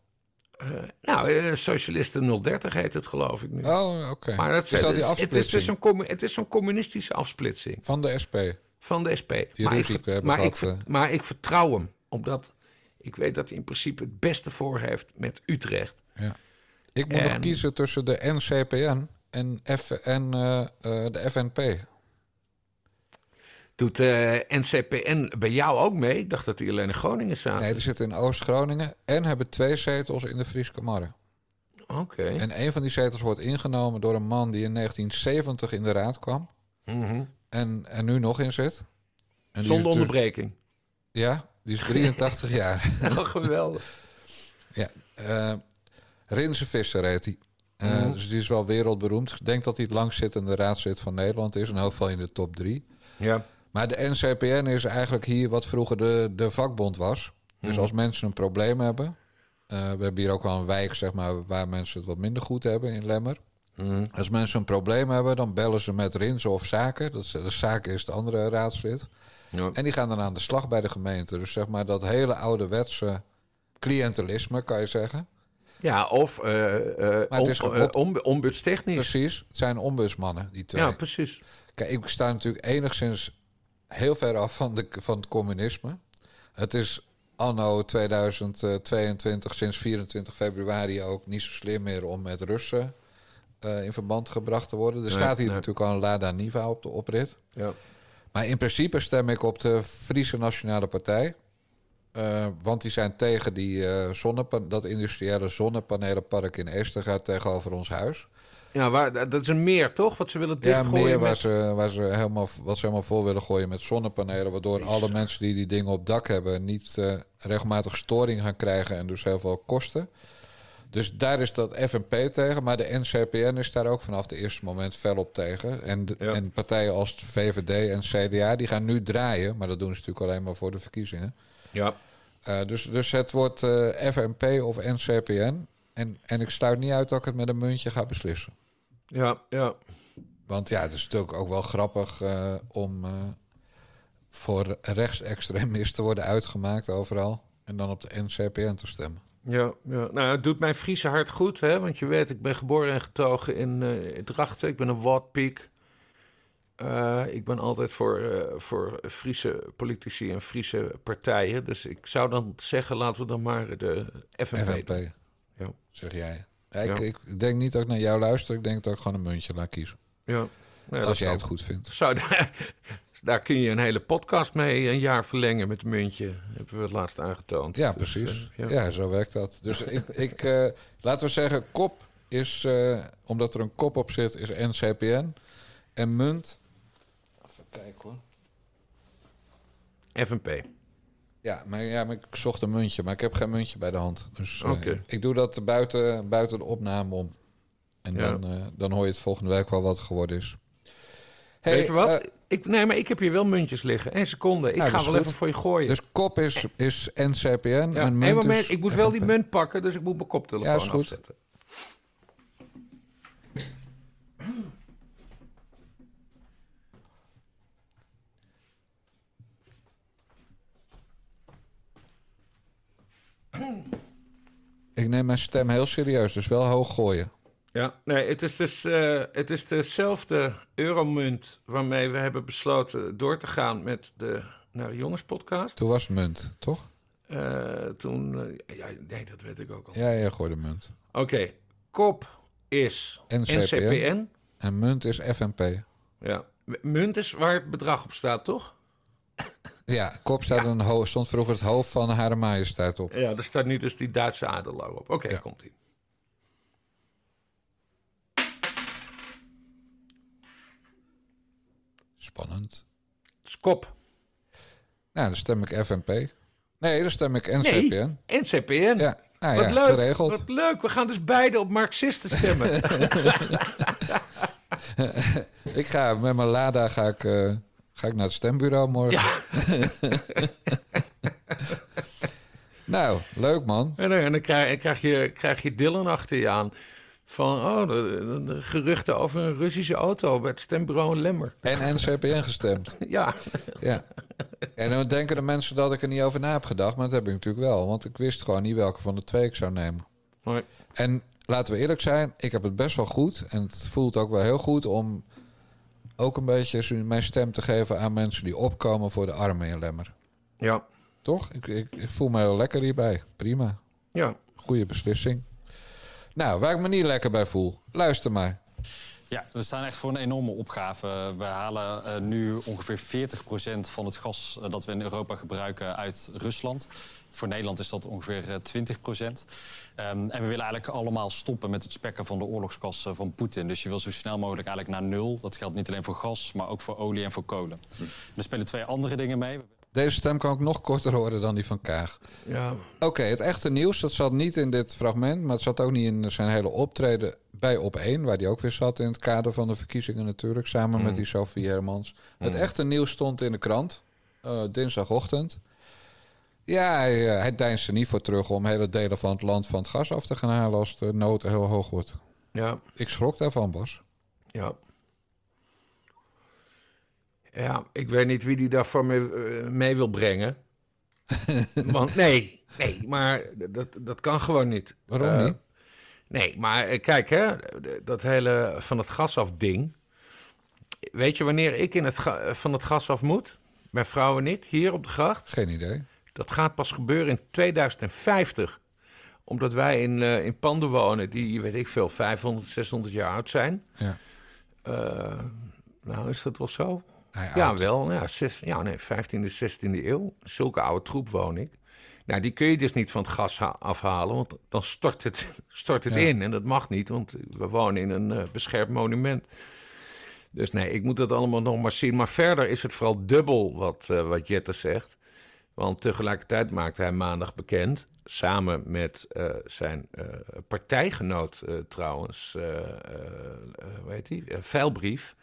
Nou, eh, Socialisten 030 heet het geloof ik nu. Oh, oké. maar dat, is dat die het, is dus een, het is zo'n communistische afsplitsing van de SP? van de SP. Die Maar ik, maar, ik, gehad, eh. maar ik vertrouw hem, omdat ik weet dat hij in principe het beste voor heeft met Utrecht. Ja. Ik moet nog En- kiezen tussen de NCPN en, F en eh, eh, de FNP. Doet eh NCPN bij jou ook mee? Ik dacht dat die alleen in Groningen zaten. Nee, die zitten in Oost-Groningen en hebben twee zetels in de Friese Marre. Oké. En een van die zetels wordt ingenomen door een man die in 1970 in de raad kwam Mhm. en er nu nog in zit. En Zonder dus- onderbreking. Ja, die is 83 (laughs) jaar. Oh, geweldig. Ja, eh Rinse Visser heet hij. Eh, Mhm. Dus die is wel wereldberoemd. Ik denk dat hij het langzittende raadslid van Nederland is. In elk geval in de top drie. Ja. Maar de NCPN is eigenlijk hier wat vroeger de, de vakbond was. Dus Mhm. als mensen een probleem hebben... eh, we hebben hier ook wel een wijk zeg maar, waar mensen het wat minder goed hebben in Lemmer. Mhm. Als mensen een probleem hebben, dan bellen ze met Rinse of Zaken. Dat is, de Zaken is de andere raadslid. Ja. En die gaan dan aan de slag bij de gemeente. Dus zeg maar dat hele ouderwetse cliëntelisme, kan je zeggen. Ja, of Maar het is om- om- ombudstechnisch. Precies, het zijn ombudsmannen, die twee. Ja, precies. Kijk, ik sta natuurlijk enigszins heel ver af van, de, van het communisme. Het is anno 2022, sinds 24 februari ook niet zo slim meer om met Russen eh, in verband gebracht te worden. Er Nee, staat hier nee. natuurlijk al een Lada Niva op de oprit. Ja. Maar in principe stem ik op de Friese Nationale Partij. Eh, want die zijn tegen die, eh, zonnepa- dat industriële zonnepanelenpark in Estergaard tegenover ons huis. Ja, waar, dat is een meer, toch? Wat ze willen Ja, dichtgooien meer waar met... ze, waar ze helemaal, wat ze helemaal vol willen gooien met zonnepanelen. Waardoor alle mensen die die dingen op dak hebben niet eh, regelmatig storing gaan krijgen en dus heel veel kosten. Dus daar is dat FNP tegen, maar de NCPN is daar ook vanaf het eerste moment fel op tegen. En, de- Ja. en partijen als het VVD en CDA die gaan nu draaien, maar dat doen ze natuurlijk alleen maar voor de verkiezingen. Ja. Eh, dus, dus het wordt eh, FNP of NCPN. En, en ik sluit niet uit dat ik het met een muntje ga beslissen. Ja, ja. Want ja, het is natuurlijk ook wel grappig eh, om eh, voor rechtsextremisten te worden uitgemaakt overal. En dan op de NCPN te stemmen. Ja, ja, nou, het doet mijn Friese hart goed, hè? Want je weet, ik ben geboren en getogen in eh, Drachten. Ik ben een Wadpiek. Ik ben altijd voor, voor Friese politici en Friese partijen. Dus ik zou dan zeggen, laten we dan maar de FNP. Ja. zeg jij. Ja, ik, Ja. ik denk niet dat ik naar jou luister. Ik denk dat ik gewoon een muntje laat kiezen. Ja. Als jij kan. het goed vindt. Zou daar, (laughs) daar kun je een hele podcast mee een jaar verlengen met een muntje. Hebben we het laatst aangetoond. Ja, Dus, precies. eh, ja. zo werkt dat. Dus ik, (laughs) ik eh, laten we zeggen, kop is, eh, omdat er een kop op zit, is NCPN. En munt. Even kijken hoor. FNP. Ja, maar, ja, maar ik zocht een muntje, maar ik heb geen muntje bij de hand. Dus eh, ik doe dat buiten, buiten de opname om. En Ja. dan, eh, dan hoor je het volgende week wel wat geworden is. Hey, Weet je wat? eh, ik, nee, maar ik heb hier wel muntjes liggen. Eén seconde. Ik Nou, ga wel goed. even voor je gooien. dus kop is, is NCPN ja, en munt moment. Ik moet wel die munt pakken, dus ik moet mijn koptelefoon Ja, is goed. afzetten. Ik neem mijn stem heel serieus, dus wel hoog gooien. Ja, nee, het is dus uh, het is dezelfde euromunt waarmee we hebben besloten door te gaan met de Naar de Jongens podcast. Toen was het munt, toch? Uh, toen, uh, ja, nee, dat weet ik ook al. Ja, je gooide munt. Oké, okay. kop is NCPN. NCPN. En munt is FNP. Ja, munt is waar het bedrag op staat, toch? Ja, kop staat ja. een stond vroeger het hoofd van Hare Majesteit op. Ja, er staat nu dus die Duitse adelaar op. Oké, okay, ja. komt ie. Spannend. Skop. Nou, dan stem ik FNP. Nee, dan stem ik NCPN. Nee, NCPN. Ja, nou wat ja, leuk, geregeld. Wat leuk. We gaan dus beide op Marxisten stemmen. (laughs) (laughs) ik ga met mijn Lada ga ik, uh, ga ik naar het stembureau morgen. Ja. (laughs) nou, leuk man. En dan, en dan krijg, krijg, je, krijg je Dylan achter je aan. Van, oh, de, de, geruchten over een Russische auto bij het stembureau in Lemmer. En NCPN gestemd. (laughs) ja. ja. En dan denken de mensen dat ik er niet over na heb gedacht. Maar dat heb ik natuurlijk wel. Want ik wist gewoon niet welke van de twee ik zou nemen. Hoi. En laten we eerlijk zijn, ik heb het best wel goed. En het voelt ook wel heel goed om ook een beetje mijn stem te geven aan mensen die opkomen voor de armen in Lemmer. Ja. Toch? Ik, ik, ik voel me heel lekker hierbij. Prima. Ja. Goede beslissing. Nou, waar ik me niet lekker bij voel, luister maar. Ja, we staan echt voor een enorme opgave. We halen uh, nu ongeveer 40% van het gas uh, dat we in Europa gebruiken uit Rusland. Voor Nederland is dat ongeveer uh, 20%. Um, en we willen eigenlijk allemaal stoppen met het spekken van de oorlogskas van Poetin. Dus je wil zo snel mogelijk eigenlijk naar nul. Dat geldt niet alleen voor gas, maar ook voor olie en voor kolen. Hm. Er spelen twee andere dingen mee. Deze stem kan ook nog korter horen dan die van Kaag. Ja. Oké, het echte nieuws, dat zat niet in dit fragment... maar het zat ook niet in zijn hele optreden bij Op1... waar die ook weer zat in het kader van de verkiezingen natuurlijk... samen met die Sophie Hermans. Het echte nieuws stond in de krant, uh, dinsdagochtend. Ja, hij, uh, hij deinst er niet voor terug om hele delen van het land van het gas af te gaan halen... als de nood heel hoog wordt. Ja. Ik schrok daarvan, Bas. Ja. Ja, ik weet niet wie die daarvoor mee, uh, mee wil brengen. (laughs) Want nee, nee, maar dat, dat kan gewoon niet. Waarom uh, niet? Nee, maar kijk, hè, dat hele van het gas af ding. Weet je wanneer ik in het van het gas af moet? Mijn vrouw en ik, hier op de gracht? Geen idee. Dat gaat pas gebeuren in 2050. Omdat wij in, uh, in panden wonen die, weet ik veel, 500, 600 jaar oud zijn. Ja. nou, is dat wel zo? Ja, wel. Ja, zes, ja, nee, 15e, 16e eeuw. Zulke oude troep woon ik. Nou, die kun je dus niet van het gas afhalen, want dan stort het, (laughs) stort het Ja. in. En dat mag niet, want we wonen in een eh, beschermd monument. Dus nee, ik moet dat allemaal nog maar zien. Maar verder is het vooral dubbel wat, eh, wat Jette zegt. Want tegelijkertijd maakte hij maandag bekend, samen met eh, zijn eh, partijgenoot eh, trouwens, hoe heet die, Veilbrief,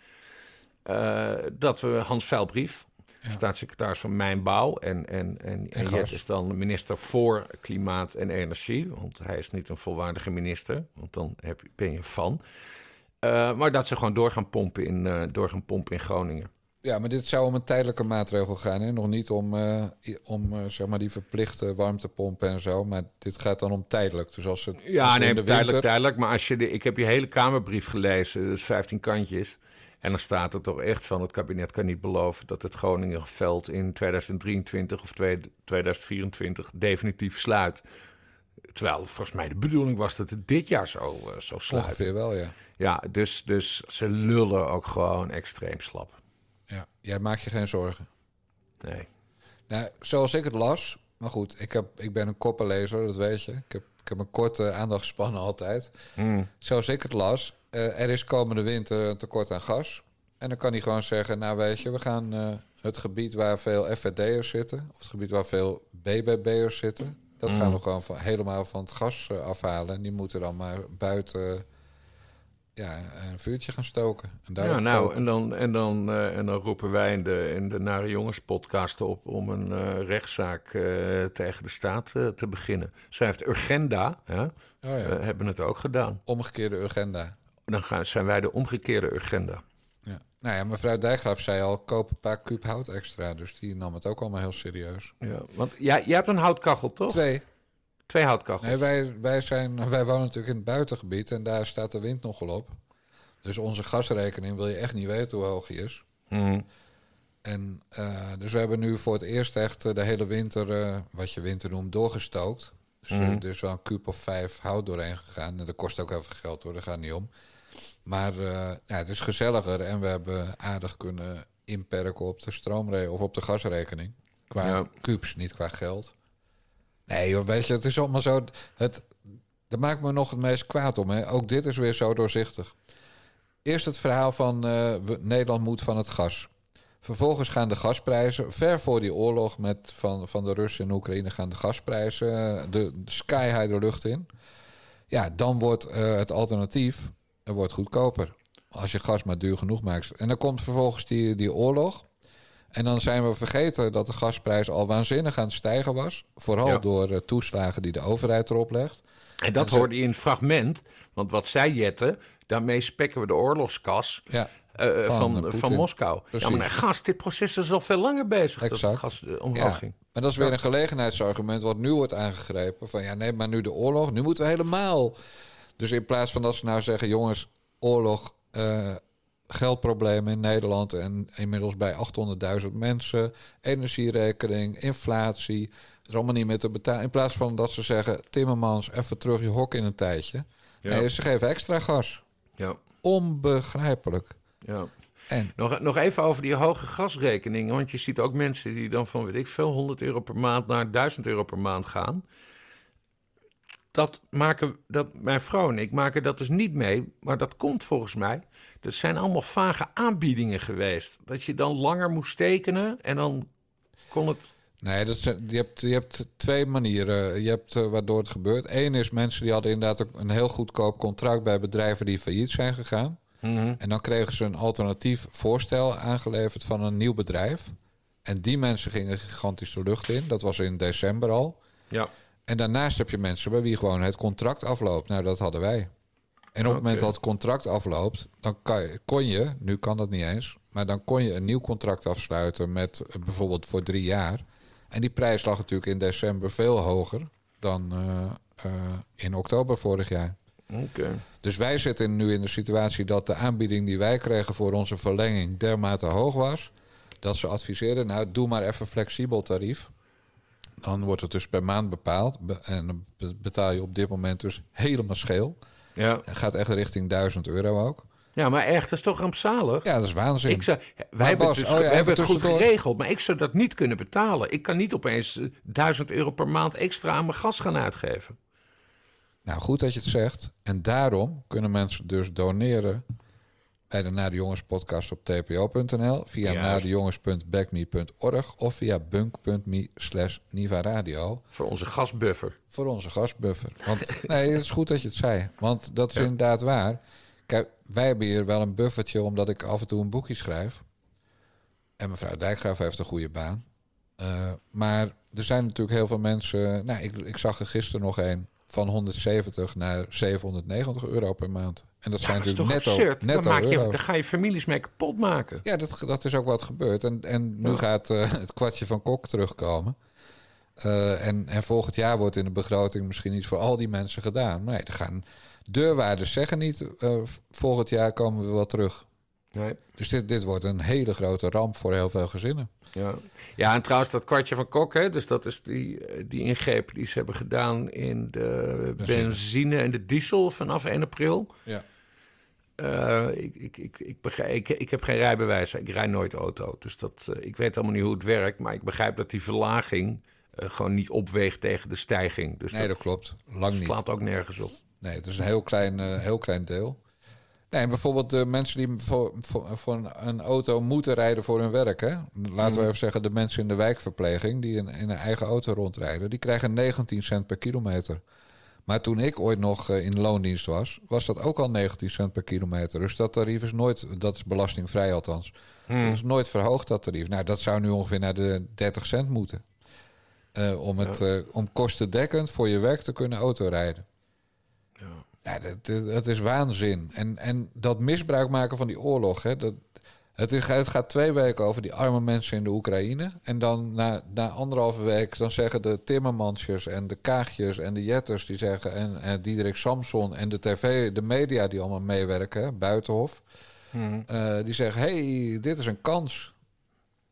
dat we Hans Veilbrief, staatssecretaris van Mijnbouw en, en, en, en. Jet is dan minister voor Klimaat en Energie, want hij is niet een volwaardige minister, want dan heb, ben je van. Maar dat ze gewoon door gaan pompen in, door gaan pompen in Groningen. Ja, maar dit zou om een tijdelijke maatregel gaan. Hè? Nog niet om, eh, om eh, zeg maar die verplichte warmtepompen en zo. Maar dit gaat dan om tijdelijk. Dus als het als Ja, in nee, winter- duidelijk. Maar als je de, ik heb je hele Kamerbrief gelezen, dus 15 kantjes. En dan staat er toch echt van: het kabinet kan niet beloven dat het Groningenveld in 2023 of twee- 2024 definitief sluit. Terwijl volgens mij de bedoeling was dat het dit jaar zo, eh, zo sluit. Ongeveer wel, ja. Ja, dus, dus ze lullen ook gewoon extreem slap. Jij maakt je geen zorgen. Nee. Nou, zoals ik het las... Maar goed, ik, heb, ik ben een koppenlezer, dat weet je. Ik heb, ik heb een korte aandachtspannen altijd. Mm. Zoals ik het las, eh, er is komende winter een tekort aan gas. En dan kan hij gewoon zeggen, nou weet je, we gaan eh, het gebied waar veel FVD'ers zitten... of het gebied waar veel BBB'ers zitten... dat gaan we gewoon van, helemaal van het gas eh, afhalen. En die moeten dan maar buiten ja, een vuurtje gaan stoken. En Ja, nou, en dan, en, dan, eh, en dan roepen wij in de, in de Nare Jongens podcast op om een eh, rechtszaak eh, tegen de staat te beginnen. Zij heeft Urgenda, hè, Oh ja, hebben het ook gedaan. omgekeerde agenda. Dan gaan, zijn wij de omgekeerde Urgenda. Ja. Nou ja, mevrouw Dijkgraaf zei al, koop een paar kuub hout extra. Dus die nam het ook allemaal heel serieus. Ja, want jij, jij hebt een houtkachel, toch? Twee. Twee houtkachels. Nee, wij, wij, zijn, (laughs) wij wonen natuurlijk in het buitengebied en daar staat de wind nogal op. Dus onze gasrekening wil je echt niet weten hoe hoog die is. Mhm. En uh, dus we hebben nu voor het eerst echt uh, de hele winter, uh, wat je winter noemt, doorgestookt. Dus Mhm. er is wel een kuub of vijf hout doorheen gegaan. En dat kost ook even geld hoor, daar gaat niet om. Maar ja, het is gezelliger en we hebben aardig kunnen inperken op de stroomrekening of op de gasrekening. Qua Ja. kubus, niet qua geld. Nee weet je, het is allemaal zo... Het, dat maakt me nog het meest kwaad om. Hè. Ook dit is weer zo doorzichtig. Eerst het verhaal van eh, Nederland moet van het gas. Vervolgens gaan de gasprijzen, ver voor die oorlog met van, van de Russen in Oekraïne, gaan de gasprijzen eh, de, de sky high de lucht in. Ja, dan wordt eh, het alternatief er wordt goedkoper. Als je gas maar duur genoeg maakt. En dan komt vervolgens die, die oorlog. En dan zijn we vergeten dat de gasprijs al waanzinnig aan het stijgen was. Vooral Ja. door eh, toeslagen die de overheid erop legt. En dat En ze- hoorde je in het fragment. Want wat zij Jette, daarmee spekken we de oorlogskas Ja, eh, Van, van, eh, van, Poetin. Moskou. Precies. Ja, maar gas, dit proces is al veel langer bezig dat Exact. het gas omhoog Ja. ging. En dat is weer een gelegenheidsargument wat nu wordt aangegrepen. Van ja, nee, maar nu de oorlog, nu moeten we helemaal. Dus in plaats van dat ze nou zeggen, jongens, oorlog, geldproblemen in Nederland en inmiddels bij 800.000 mensen, energierekening, inflatie, dat is allemaal niet meer te betalen. In plaats van dat ze zeggen, Timmermans, even terug je hok in een tijdje. Ja. Nee, ze geven extra gas. Ja. Onbegrijpelijk. Ja. En Nog, nog even over die hoge gasrekeningen. Want je ziet ook mensen die dan van, weet ik veel, 100 euro per maand naar 1000 euro per maand gaan. Dat maken, dat, mijn vrouw en ik maken dat dus niet mee. Maar dat komt volgens mij. Dat zijn allemaal vage aanbiedingen geweest. Dat je dan langer moest tekenen en dan kon het... Nee, dat zijn, je, hebt, je hebt twee manieren. Je hebt eh, waardoor het gebeurt. Eén is mensen die hadden inderdaad ook een heel goedkoop contract bij bedrijven die failliet zijn gegaan. En dan kregen ze een alternatief voorstel aangeleverd van een nieuw bedrijf. En die mensen gingen gigantisch de lucht in. Dat was in december al. Ja. En daarnaast heb je mensen bij wie gewoon het contract afloopt. Nou, dat hadden wij. En op het moment dat het contract afloopt, dan kan je, kon je, nu kan dat niet eens, maar dan kon je een nieuw contract afsluiten met bijvoorbeeld voor drie jaar. En die prijs lag natuurlijk in december veel hoger dan eh, eh, in oktober vorig jaar. Oké. Dus wij zitten nu in de situatie dat de aanbieding die wij kregen voor onze verlenging dermate hoog was. Dat ze adviseerden, nou doe maar even flexibel tarief. Dan wordt het dus per maand bepaald. Be- En dan be- betaal je op dit moment dus helemaal scheel. Ja. Het gaat echt richting 1000 euro ook. ja, maar echt, dat is toch rampzalig? Ja, dat is waanzin. Ik zou, wij Maar hebben, Bas, dus, oh ja, hebben het goed geregeld, maar ik zou dat niet kunnen betalen. Ik kan niet opeens eh, 1000 euro per maand extra aan mijn gas gaan uitgeven. Nou, goed dat je het zegt. En daarom kunnen mensen dus doneren bij de Naar de Jongens podcast op tpo.nl, via nadejongens.backme.org of via bunk.me slash Niva Radio Voor onze gasbuffer. voor onze gasbuffer. Want (laughs) nee, het is goed dat je het zei. Want dat is Ja. inderdaad waar. Kijk, wij hebben hier wel een buffertje omdat ik af en toe een boekje schrijf. En mevrouw Dijkgraaf heeft een goede baan. Eh, maar er zijn natuurlijk heel veel mensen. Nou, ik, ik zag er gisteren nog een van 170 naar 790 euro per maand. En dat Ja, zijn dat natuurlijk netto, absurd? netto Dan, maak je, euro's. dan ga je families mee kapot maken. Ja, dat, dat is ook wat gebeurd. En, en nu Ja. gaat eh, het kwartje van Kok terugkomen. Eh, en, en volgend jaar wordt in de begroting misschien iets voor al die mensen gedaan. Maar nee, er gaan deurwaarders zeggen niet... eh, volgend jaar komen we wel terug. Nee. Dus dit, dit wordt een hele grote ramp voor heel veel gezinnen. Ja. ja, en trouwens dat kwartje van Kok, hè, dus dat is die, die ingreep die ze hebben gedaan in de Benzine. benzine, en de diesel vanaf 1 april. Ja. Eh, ik, ik, ik, ik, begrijp, ik, ik heb geen rijbewijs, ik rijd nooit auto. Dus dat, eh, ik weet helemaal niet hoe het werkt, maar ik begrijp dat die verlaging eh, gewoon niet opweegt tegen de stijging. Dus Nee, dat klopt. Lang niet. slaat ook nergens op. Nee, het is een heel klein, heel klein deel. Nee, bijvoorbeeld de mensen die voor, voor, voor een, auto moeten rijden voor hun werk. Hè? Laten we even zeggen, de mensen in de wijkverpleging die in, in een eigen auto rondrijden, die krijgen 19 cent per kilometer. Maar toen ik ooit nog eh, in loondienst was, was dat ook al 19 cent per kilometer. Dus dat tarief is nooit, dat is belastingvrij althans. Dat is nooit verhoogd, dat tarief. Nou, dat zou nu ongeveer naar de 30 cent moeten. Eh, om, het, eh, om kostendekkend voor je werk te kunnen autorijden. Ja, dat, dat is waanzin. En, en dat misbruik maken van die oorlog, hè, dat, Het, is- het gaat twee weken over die arme mensen in de Oekraïne. En dan na, na anderhalve week dan zeggen de Timmermansjes en de Kaagjes en de Jetters... die zeggen, en, en Diederik Samson en de tv, de media die allemaal meewerken, Buitenhof... eh, die zeggen, hey, dit is een kans.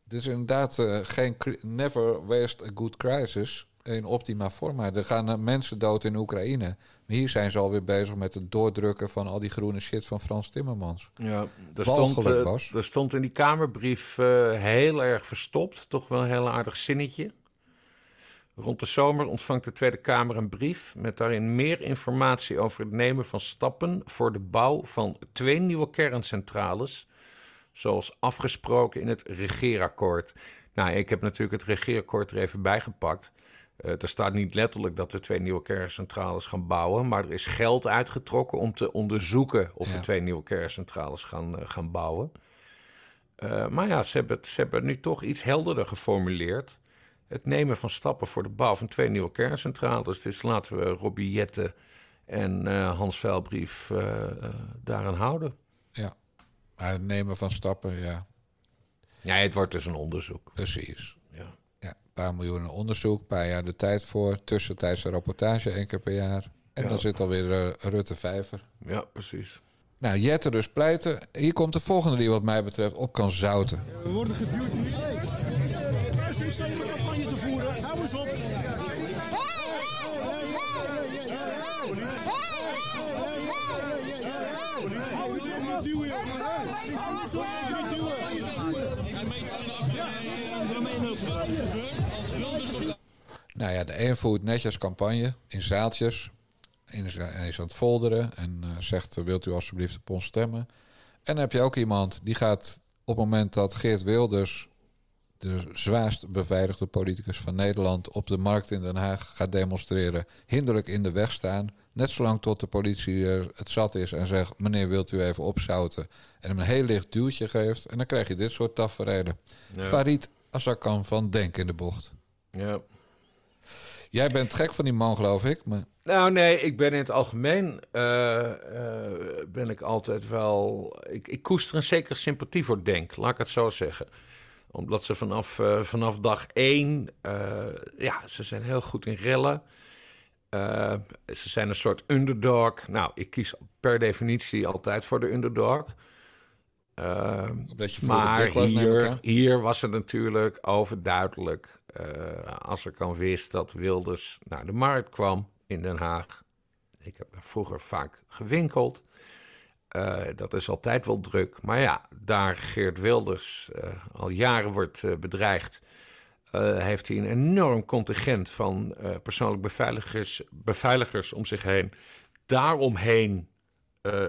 Dit is inderdaad eh, geen... Never waste a good crisis in optima forma. Er gaan eh, mensen dood in Oekraïne. Maar hier zijn ze alweer bezig met het doordrukken van al die groene shit van Frans Timmermans. Ja, er stond, eh, er stond in die Kamerbrief eh, heel erg verstopt, toch wel een heel aardig zinnetje. Rond de zomer ontvangt de Tweede Kamer een brief met daarin meer informatie over het nemen van stappen voor de bouw van twee nieuwe kerncentrales, zoals afgesproken in het regeerakkoord. Nou, ik heb natuurlijk het regeerakkoord er even bijgepakt. Eh, er staat niet letterlijk dat we twee nieuwe kerncentrales gaan bouwen, maar er is geld uitgetrokken om te onderzoeken of we Ja. twee nieuwe kerncentrales gaan, eh, gaan bouwen. Eh, maar ja, ze hebben, het, ze hebben het nu toch iets helderder geformuleerd. Het nemen van stappen voor de bouw van twee nieuwe kerncentrales. Dus laten we Robbie Jette en Hans Veilbrief eh, daaraan houden. Ja. Het nemen van stappen, ja, Ja, het wordt dus een onderzoek. precies. Paar miljoen onderzoek, een paar jaar de tijd voor. Tussentijdse rapportage één keer per jaar. En Ja. dan zit alweer eh, Rutte Vijver. ja, precies. Nou, Jette dus pleiten. Hier komt de volgende die wat mij betreft op kan zouten. We worden gebuurd hier. Luister, ik sta hier een campagne te voeren. Hou eens op. Hou eens op met duwen. Hou eens op met duwen. Nou ja, de een voert netjes campagne in zaaltjes. En is, aan het folderen en eh, zegt, eh, wilt u alsjeblieft op ons stemmen? En dan heb je ook iemand die gaat op het moment dat Geert Wilders... de zwaarst beveiligde politicus van Nederland... op de markt in Den Haag gaat demonstreren... hinderlijk in de weg staan. Net zolang tot de politie het zat is en zegt... meneer, wilt u even opzouten? En hem een heel licht duwtje geeft. En dan krijg je dit soort tafereelen. Ja. Farid Azarkan van Denk in de bocht. Ja. Jij bent gek van die man, geloof ik. Maar Nou, nee, ik ben in het algemeen eh, eh, ben ik altijd wel. Ik, ik koester een zekere sympathie voor Denk, laat ik het zo zeggen. Omdat ze vanaf, eh, vanaf dag één, ja, ze zijn heel goed in rellen. Ze zijn een soort underdog. Nou, ik kies per definitie altijd voor de underdog. Je maar hier, hier was het natuurlijk overduidelijk. Eh, als er kan wist dat Wilders naar de markt kwam in Den Haag. Ik heb daar vroeger vaak gewinkeld. Eh, dat is altijd wel druk. Maar ja, daar Geert Wilders eh, al jaren wordt bedreigd, heeft hij een enorm contingent van persoonlijk beveiligers, beveiligers om zich heen. Daaromheen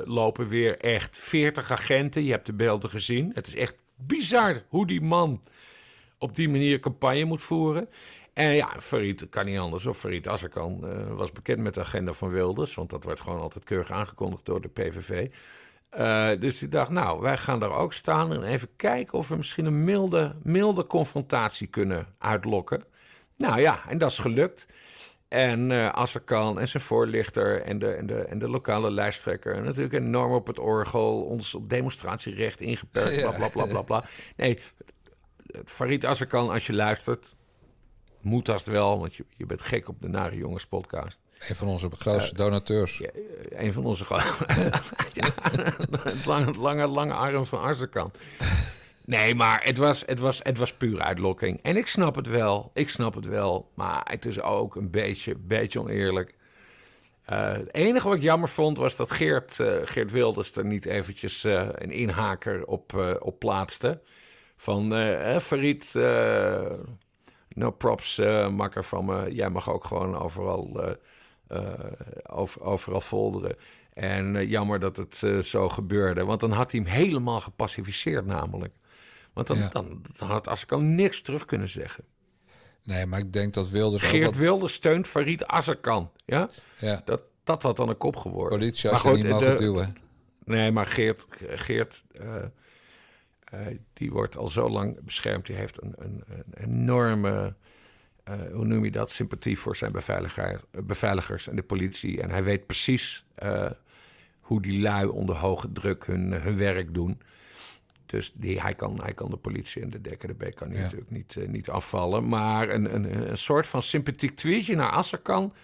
lopen weer echt 40 agenten. Je hebt de beelden gezien. Het is echt bizar hoe die man op die manier campagne moet voeren. En ja, Farid kan niet anders. Of Farid Azarkan eh, was bekend met de agenda van Wilders. Want dat wordt gewoon altijd keurig aangekondigd door de PVV. Eh, dus die dacht, nou, wij gaan daar ook staan en even kijken of we misschien een milde, milde confrontatie kunnen uitlokken. Nou ja, en dat is gelukt. En eh Azarkan en zijn voorlichter en de, en, de, en de lokale lijsttrekker. En natuurlijk enorm op het orgel, ons demonstratierecht ingeperkt, bla bla bla bla bla. Nee, Farid Azarkan, als je luistert, moet dat wel, want je, je bent gek op de Nare Jongens podcast. een van onze grootste donateurs. Ja, eh, een van onze... gro- (laughs) ja, het lange, lange, lange arm van Azarkan. Nee, maar het was, het, was, het was puur uitlokking. En ik snap het wel, ik snap het wel. Maar het is ook een beetje, beetje oneerlijk. Eh, het enige wat ik jammer vond was dat Geert, eh, Geert Wilders er niet eventjes eh, een inhaker op, eh, op plaatste. Van eh Farid, eh, no props, eh, makker van me. Jij mag ook gewoon overal, eh, over, overal folderen. En jammer dat het zo gebeurde. Want dan had hij hem helemaal gepacificeerd namelijk. Want dan, Ja. dan, dan had Azarkan niks terug kunnen zeggen. Nee, maar ik denk dat Wilders Geert wat Wilders steunt Farid Azarkan. Ja? ja, Dat, dat had dan een kop geworden. politie Maar goed, niet mogen de- duwen. Nee, maar Geert, Geert die wordt al zo lang beschermd. Die heeft een, een, een enorme, eh, hoe noem je dat, sympathie voor zijn beveiliger, beveiligers en de politie. En hij weet precies eh, hoe die lui onder hoge druk hun, hun werk doen. Dus die, hij, kan, hij kan de politie en de DKDB kan hij Ja. natuurlijk niet, eh, niet afvallen. Maar een, een, een soort van sympathiek tweetje naar Asserkan.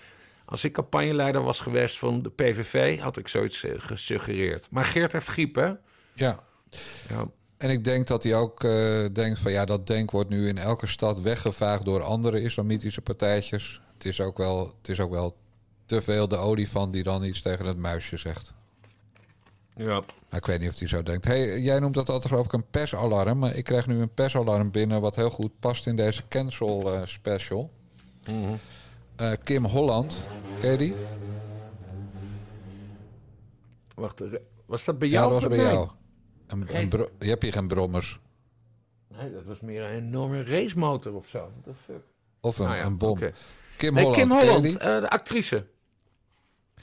Als ik campagneleider was geweest van de PVV, had ik zoiets eh, gesuggereerd. Maar Geert heeft griep, hè? Ja. Ja. En ik denk dat hij ook eh, denkt van ja, dat denk wordt nu in elke stad weggevaagd door andere islamitische partijtjes. Het is ook wel, het is ook wel te veel de olifant die dan iets tegen het muisje zegt. ja. Maar ik weet niet of hij zo denkt. Hey, jij noemt dat altijd geloof ik een persalarm. Maar ik krijg nu een persalarm binnen wat heel goed past in deze cancel eh, special. Eh, Kim Holland, ken je die? Wacht, was dat bij Ja, jou? dat was bij mij? jou. Een, een bro- je hebt hier geen brommers. Nee, dat was meer een enorme racemotor of zo. The fuck? Of een, Nou ja, een bom. Kim Nee, Holland, Kim Holland, eh, de actrice.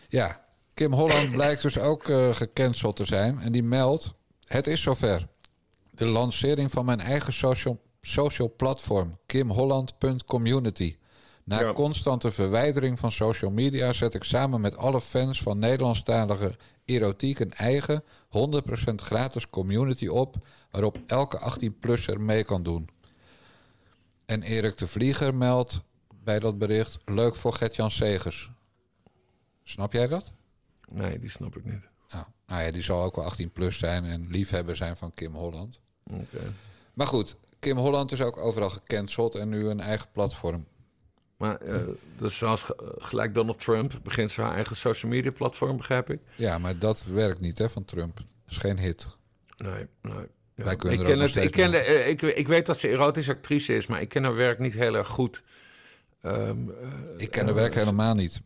Ja, Kim Holland (laughs) blijkt dus ook eh, gecanceld te zijn. En die meldt, het is zover. De lancering van mijn eigen social, social platform, kimholland.community. Na Ja. constante verwijdering van social media zet ik samen met alle fans van Nederlandstalige erotiek een eigen 100% gratis community op, waarop elke 18-plusser mee kan doen. En Erik de Vlieger meldt bij dat bericht, leuk voor Gert-Jan Segers. Snap jij dat? Nee, die snap ik niet. Nou, nou ja, die zal ook wel 18 plus zijn en liefhebber zijn van Kim Holland. Oké. Maar goed, Kim Holland is ook overal gecanceld en nu een eigen platform. Maar eh, dus zoals ge- gelijk Donald Trump begint zijn eigen social media platform, begrijp ik? Ja, maar dat werkt niet hè, van Trump. Dat is geen hit. Nee, nee. Ja. Wij kunnen ik, ken het, ik, ken de, eh, ik, ik weet dat ze erotische actrice is, maar ik ken haar werk niet heel erg goed. Ehm, eh, Ik ken eh, werk helemaal niet.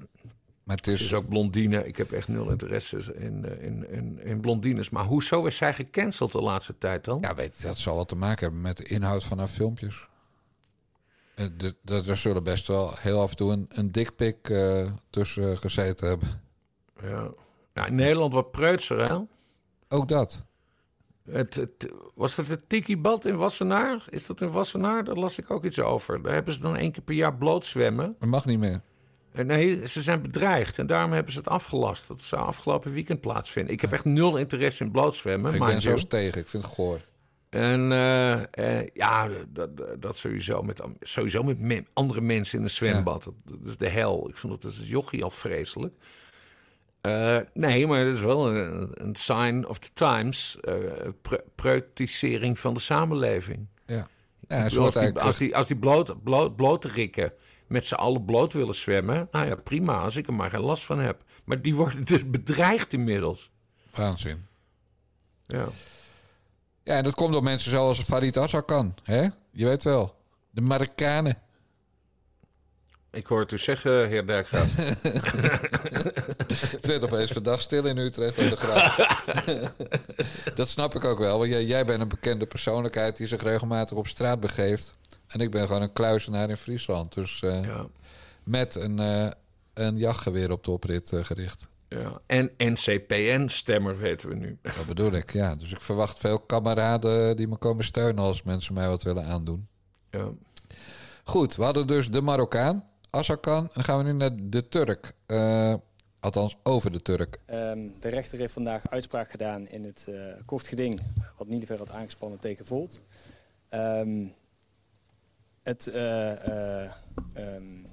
Maar het Ze is, is ook blondine. Ik heb echt nul interesse in, in, in, in blondines. Maar hoezo is zij gecanceld de laatste tijd dan? ja, weet, dat zal wat te maken hebben met de inhoud van haar filmpjes. Eh, de- de- Er zullen best wel heel af en toe een, een dikpik eh, tussen gezeten hebben. Ja. Ja, in Nederland wat preutser, hè? Ook dat. Het, het- was dat het Tiki Bad in Wassenaar? Is dat in Wassenaar? Daar las ik ook iets over. Daar hebben ze dan één keer per jaar blootzwemmen. Dat mag niet meer. En nee, ze zijn bedreigd en daarom hebben ze het afgelast. Dat zou afgelopen weekend plaatsvinden. Ik heb echt nul interesse in blootzwemmen. ik ben zelfs tegen. Ik vind het goor. En eh, eh, ja, dat, dat- dat sowieso met, sowieso met me- andere mensen in een zwembad. Dat, dat is de hel. Ik vond het als jochie al vreselijk. Eh, nee, maar het is wel een, een sign of the times. pre- preutisering van de samenleving. Ja. Bedoel, als die, als die, als die bloot, bloot, blote rikken met z'n allen bloot willen zwemmen... nou ja, prima, als ik er maar geen last van heb. Maar die worden dus bedreigd inmiddels. waanzin. Ja. Ja, en dat komt door mensen zoals Farid Azarkan. Hè? Je weet wel. De Marokkanen. Ik hoor het u zeggen, heer Dijkgraaf. (laughs) Het werd opeens vandaag stil in Utrecht aan de graaf. (laughs) dat snap ik ook wel. Want jij, jij bent een bekende persoonlijkheid die zich regelmatig op straat begeeft. En ik ben gewoon een kluizenaar in Friesland. Dus eh, ja. met een, eh, een jachtgeweer op de oprit eh, gericht. Ja. En NCPN-stemmer weten we nu. Dat bedoel ik, ja. Dus ik verwacht veel kameraden die me komen steunen als mensen mij wat willen aandoen. Ja. Goed, we hadden dus de Marokkaan, Azarkan. En dan gaan we nu naar de Turk. Eh, althans, over de Turk. Ehm, de rechter heeft vandaag uitspraak gedaan in het eh, kort geding wat Nilever had aangespannen tegen Volt. Ehm, het, eh, ehm,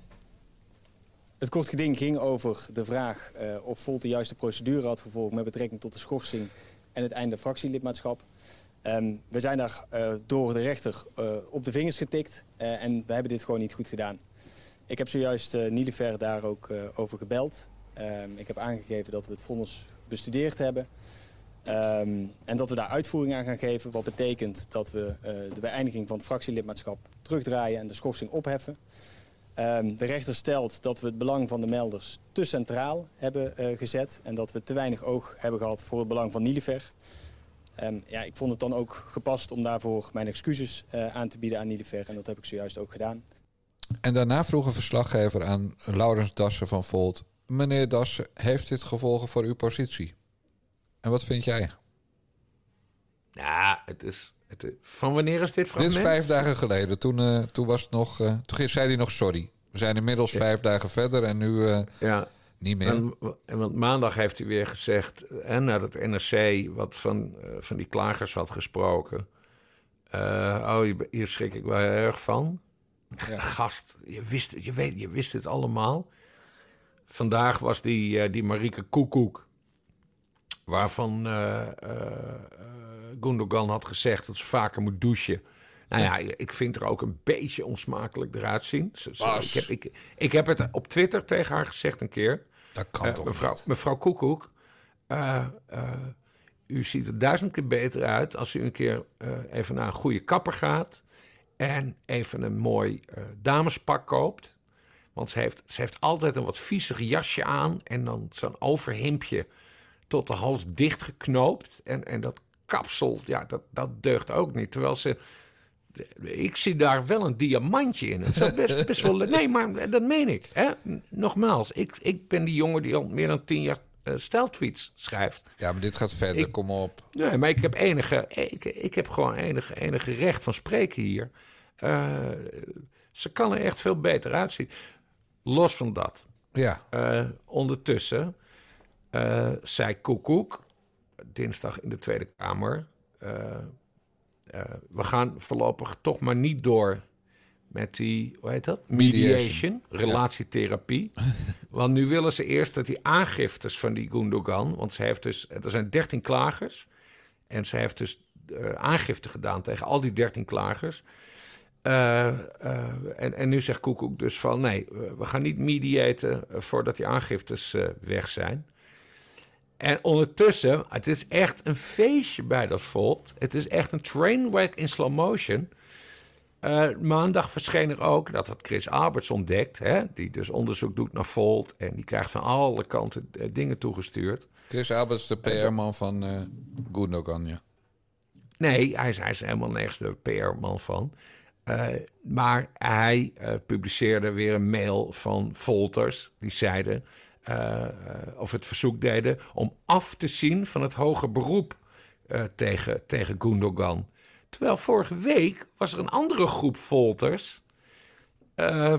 het kort geding ging over de vraag eh, of Volt de juiste procedure had gevolgd met betrekking tot de schorsing en het einde fractielidmaatschap. Ehm, we zijn daar eh, door de rechter eh, op de vingers getikt en we hebben dit gewoon niet goed gedaan. Ik heb zojuist eh Nilever daar ook over gebeld. Ehm, ik heb aangegeven dat we het vonnis bestudeerd hebben. Ehm, en dat we daar uitvoering aan gaan geven. Wat betekent dat we de beëindiging van het fractielidmaatschap terugdraaien en de schorsing opheffen. Ehm, de rechter stelt dat we het belang van de melders te centraal hebben eh, gezet. En dat we te weinig oog hebben gehad voor het belang van Nilever. Ehm, ja, ik vond het dan ook gepast om daarvoor mijn excuses eh, aan te bieden aan Nilever. En dat heb ik zojuist ook gedaan. En daarna vroeg een verslaggever aan Laurens Dassen van Volt... Meneer Dassen, heeft dit gevolgen voor uw positie? En wat vind jij? Ja, het is... Het, is- van wanneer is dit Dit fragment? is vijf dagen geleden. Toen, eh, toen was het nog... eh, toen zei hij nog sorry. We zijn inmiddels vijf dagen verder en nu... eh, Ja. Niet meer. En, want maandag heeft hij weer gezegd, en nadat het NRC wat van, eh, van die klagers had gesproken. eh, oh, hier, schrik ik wel heel erg van. (laughs) Gast, je wist, je, weet, je wist het allemaal. Vandaag was die, eh, die Marieke Koekoek, waarvan eh eh, eh, Gundogan had gezegd dat ze vaker moet douchen. Nou ja, ik vind er ook een beetje onsmakelijk eruit zien. Ik, heb, ik, ik heb het op Twitter tegen haar gezegd een keer. Dat kan Eh, toch mevrouw, niet? mevrouw Koekoek, eh, eh, u ziet er duizend keer beter uit als u een keer even naar een goede kapper gaat en even een mooi damespak koopt. Want ze heeft, ze heeft altijd een wat viezig jasje aan en dan zo'n overhemdje tot de hals dichtgeknoopt. En, en dat kapsel, ja, dat, dat deugt ook niet. Terwijl ze ik zie daar wel een diamantje in. Het zou best, best wel. Nee, maar dat meen ik. Hè? Nogmaals, ik, ik ben die jongen die al meer dan tien jaar stijltweets schrijft. Ja, maar dit gaat verder. Ik- Kom op. Nee, maar ik heb, enige, ik, ik heb gewoon enige, enige recht van spreken hier. Eh, ze kan er echt veel beter uitzien. Los van dat. Ja, Eh, ondertussen eh, zei Koekoek dinsdag in de Tweede Kamer. eh, eh, we gaan voorlopig toch maar niet door met die, hoe heet dat? Mediation. Mediation, relatietherapie. (laughs) want nu willen ze eerst dat die aangiftes van die Gundogan, want ze heeft dus, er zijn 13 klagers. En ze heeft dus eh, aangifte gedaan tegen al die 13 klagers. En, en nu zegt Koekoek dus van nee, we- gaan niet mediaten voordat die aangiftes weg zijn. En ondertussen, het is echt een feestje bij dat Volt. Het is echt een trainwreck in slow motion. Eh, maandag verscheen er ook, dat had Chris Alberts ontdekt, hè, die dus onderzoek doet naar Volt en die krijgt van alle kanten eh, dingen toegestuurd. Chris Alberts, de PR-man van Gundogan, ja. Nee, hij is, hij is helemaal nergens de PR-man van. Maar hij publiceerde weer een mail van Volters. Die zeiden, eh, eh, of het verzoek deden, om af te zien van het hoger beroep eh, tegen, tegen Gundogan. Terwijl vorige week was er een andere groep Volters. eh,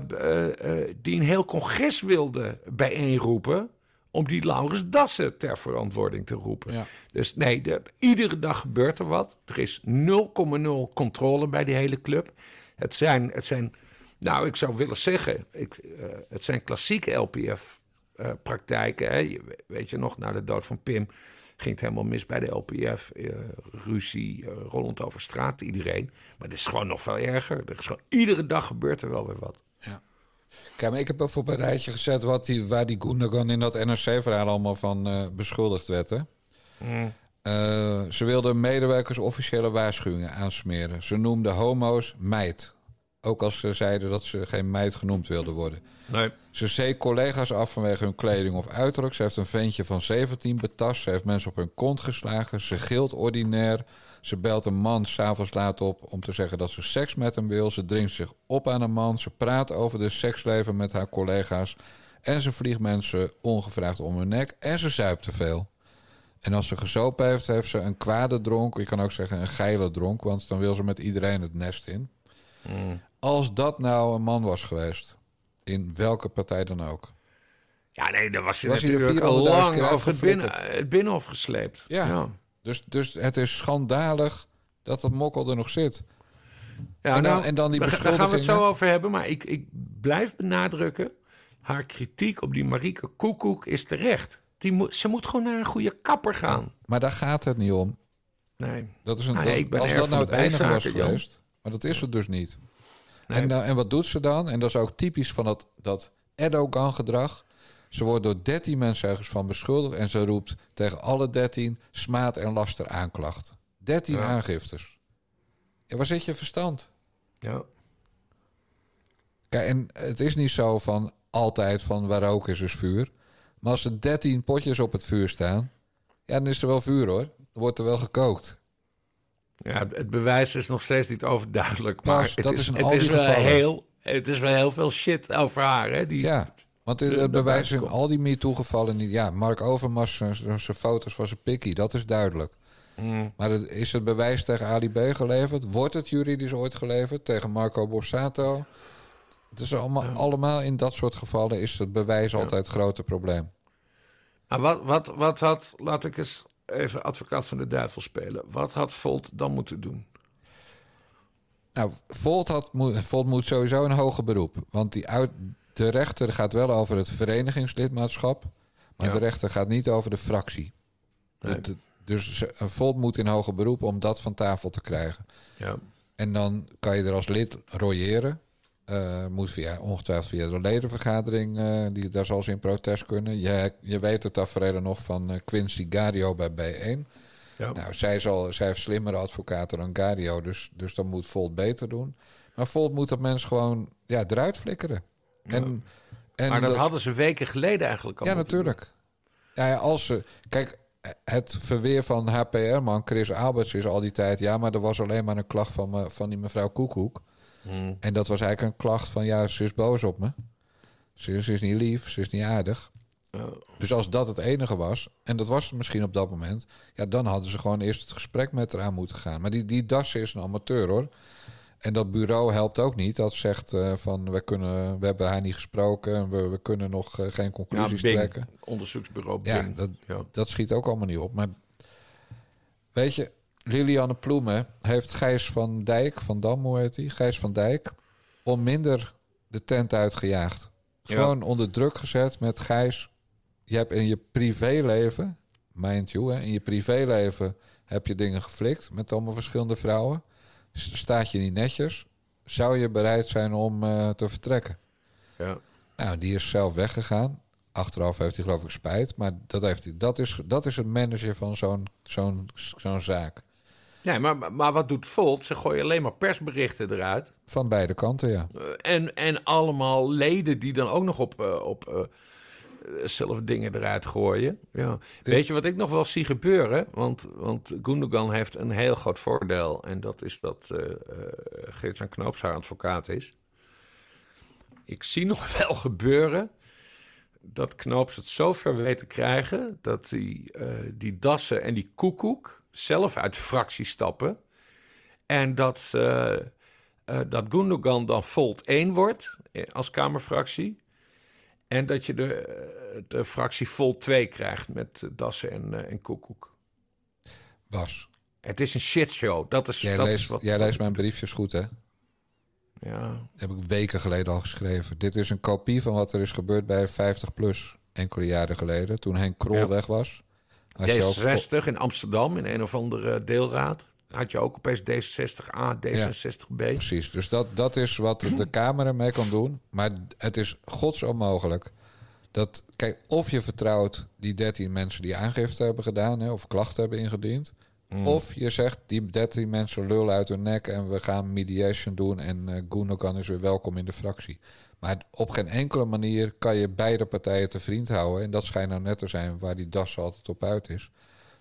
die een heel congres wilde bijeenroepen. om die Laurens Dassen ter verantwoording te roepen. Ja. Dus nee, de- iedere dag gebeurt er wat. Er is 0,0 controle bij die hele club. Het zijn, het zijn nou, ik zou willen zeggen, ik, het zijn klassieke LPF-praktijken. hè. Je- weet je nog, na de dood van Pim ging het helemaal mis bij de LPF. eh, ruzie, eh, rollend over straat, iedereen. Maar het is gewoon nog veel erger. Er is gewoon, iedere dag gebeurt er wel weer wat. Kijk, maar ik heb even op een rijtje gezet wat die, waar die Gundogan in dat NRC-verhaal allemaal van eh, beschuldigd werd. Hè? Eh, ze wilden medewerkers officiële waarschuwingen aansmeren. Ze noemden homo's meid. Ook als ze zeiden dat ze geen meid genoemd wilden worden. Nee. Ze zeek collega's af vanwege hun kleding of uiterlijk. Ze heeft een ventje van 17 betast. Ze heeft mensen op hun kont geslagen. Ze gilt ordinair. Ze belt een man s'avonds laat op om te zeggen dat ze seks met hem wil. Ze dringt zich op aan een man. Ze praat over de seksleven met haar collega's. En ze vliegt mensen ongevraagd om hun nek. En ze zuipt te veel. En als ze gezopen heeft, heeft ze een kwade dronk. Je kan ook zeggen een geile dronk, want dan wil ze met iedereen het nest in. Als dat nou een man was geweest, in welke partij dan ook. Ja, nee, daar was hij Was hij natuurlijk al 400.000 lang over het, binnen, het binnenhof gesleept. Ja. Dus, dus het is schandalig dat dat mokkel er nog zit. Ja, En dan- nou, en dan die daar- Daar gaan we het beschuldigingen. zo over hebben. Maar ik, ik blijf benadrukken... haar kritiek op die Marieke Koekoek is terecht. Die ze moet gewoon naar een goede kapper gaan. Maar daar gaat het niet om. Nee. Dat is een, Nou dat- als dat nou het enige was Jan. geweest. Maar dat is het dus niet. Nee. En, dan- en wat doet ze dan? En dat is ook typisch van dat, dat Erdogan-gedrag. Ze wordt door 13 mensen ergens van beschuldigd. En ze roept tegen alle 13 smaad en laster aanklacht. 13 Ja. aangiftes. Ja, waar zit je verstand? Ja. Kijk, en het is niet zo van altijd van waar rook is, is vuur. Maar als er 13 potjes op het vuur staan, ja, dan is er wel vuur hoor. Dan wordt er wel gekookt. Ja, het bewijs is nog steeds niet overduidelijk. Maar Pas, het dat is, het is wel heel, het is wel heel veel shit over haar. Hè? Die, Ja, want het, bewijs in al die MeToo-gevallen niet. Ja, Mark Overmars, zijn- foto's van zijn pikkie, dat is duidelijk. Mm. Maar het- is het bewijs tegen Ali B geleverd? Wordt het juridisch ooit geleverd tegen Marco Borsato? Het is allemaal, allemaal in dat soort gevallen is het bewijs altijd het grote probleem. Maar wat, wat, wat had, laat ik eens even advocaat van de duivel spelen. Wat had Volt dan moeten doen? Nou, Volt, had, Volt moet sowieso een hoger beroep. Want die uit, de rechter gaat wel over het verenigingslidmaatschap. Maar Ja. de rechter gaat niet over de fractie. Nee. Dat- dus een Volt moet in hoger beroep om dat van tafel te krijgen. Ja. En dan kan je er als lid royeren. Eh, moet via, ongetwijfeld via de ledenvergadering, eh, die, daar zal ze in protest kunnen. Je, je weet het tafereel nog van eh, Quincy Gario bij B1. Ja. Nou, zij, zal, zij heeft slimmere advocaten dan Gario, dus, dus dan moet Volt beter doen. Maar Volt moet dat mensen gewoon ja, eruit flikkeren. En, en maar dat, dat- hadden ze weken geleden eigenlijk al ja, natuurlijk. Ja, ja, als ze. Kijk, het verweer van HPR-man Chris Alberts is al die tijd. Ja, maar er was alleen maar een klacht van, me, van die mevrouw Koekoek. Hmm. En dat was eigenlijk een klacht van. Ja, ze is boos op me. Ze, ze is niet lief, ze is niet aardig. Dus als dat het enige was, en dat was het misschien op dat moment, ja, dan hadden ze gewoon eerst het gesprek met haar aan moeten gaan. Maar die, die Dassen is een amateur hoor. En dat bureau helpt ook niet. Dat zegt eh, van we, kunnen, we hebben haar niet gesproken, en we, we kunnen nog eh, geen Ja, conclusies Bing, trekken. onderzoeksbureau Ja, Bing. dat, Ja. dat schiet ook allemaal niet op. Maar weet je, Lilianne Ploemen heeft Gijs van Dijk, van Dam, hoe heet hij? Gijs van Dijk, onminder de tent uitgejaagd. Ja. Gewoon onder druk gezet met Gijs. Je hebt in je privéleven, mind you, hè, in je privéleven heb je dingen geflikt met allemaal verschillende vrouwen. Staat je niet netjes, zou je bereid zijn om eh, te vertrekken? Ja. Nou, die is zelf weggegaan. Achteraf heeft hij geloof ik spijt. Maar dat, heeft hij, dat, is, dat is het manager van zo'n zo'n zo'n zaak. Nee, maar, maar- wat doet Volt? Ze gooien alleen maar persberichten eruit. Van beide kanten, ja. Eh, En, en allemaal leden die dan ook nog op, eh, op eh, zelf dingen eruit gooien. Ja. Weet je wat ik nog wel zie gebeuren? Want, want Gundogan heeft een heel groot voordeel. En dat is dat eh, Geert-Jan Knoops haar advocaat is. Ik zie nog (laughs) wel gebeuren dat Knoops het zo ver weet te krijgen... dat die, die Dassen en die Koekoek zelf uit de fractie stappen... en dat eh, dat Gundogan dan Volt 1 wordt eh, als Kamerfractie. En dat je de, de fractie Volt 2 krijgt met Dassen en, en Koekoek. Bas, Het is een shitshow. Dat is, jij, dat is leest, wat. jij leest mijn briefjes goed, hè? Ja. Dat heb ik weken geleden al geschreven. Dit is een kopie van wat er is gebeurd bij 50PLUS enkele jaren geleden. Toen Henk Krol Ja. weg was. Had je ook vo- D66 in Amsterdam in een of andere deelraad. Had je ook opeens D66A, D66B. Precies, dus dat, dat is wat de Kamer ermee kan doen. Maar het is gods onmogelijk. Dat, kijk, of je vertrouwt die 13 mensen die aangifte hebben gedaan... Hè, of klachten hebben ingediend... Mm. Of je zegt, die 13 mensen lullen uit hun nek... en we gaan mediation doen en eh Gundogan is weer welkom in de fractie. Maar op geen enkele manier kan je beide partijen te vriend houden. En dat schijnt nou net te zijn waar die das altijd op uit is.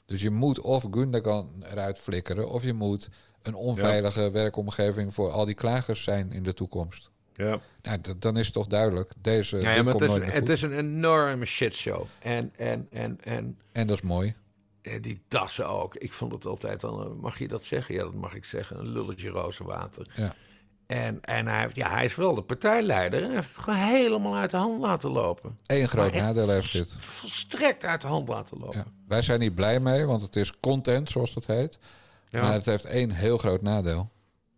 Dus je moet of Gundogan eruit flikkeren... of je moet een onveilige werkomgeving voor al die klagers zijn in de toekomst. Ja. Nou, d- dan is het toch duidelijk. Deze Ja, maar komt het is, nooit meer het is een enorme shitshow. En, en, en, en En dat is mooi. eh, die dassen ook. Ik vond het altijd al, mag je dat zeggen? Ja, dat mag ik zeggen. Een lulletje rozenwater. Ja. En, en hij, ja, hij is wel de partijleider. En hij heeft het gewoon helemaal uit de hand laten lopen. Eén groot nadeel heeft dit. Volstrekt uit de hand laten lopen. Ja. Wij zijn niet blij mee, want het is content, zoals dat heet. Ja. Maar het heeft één heel groot nadeel.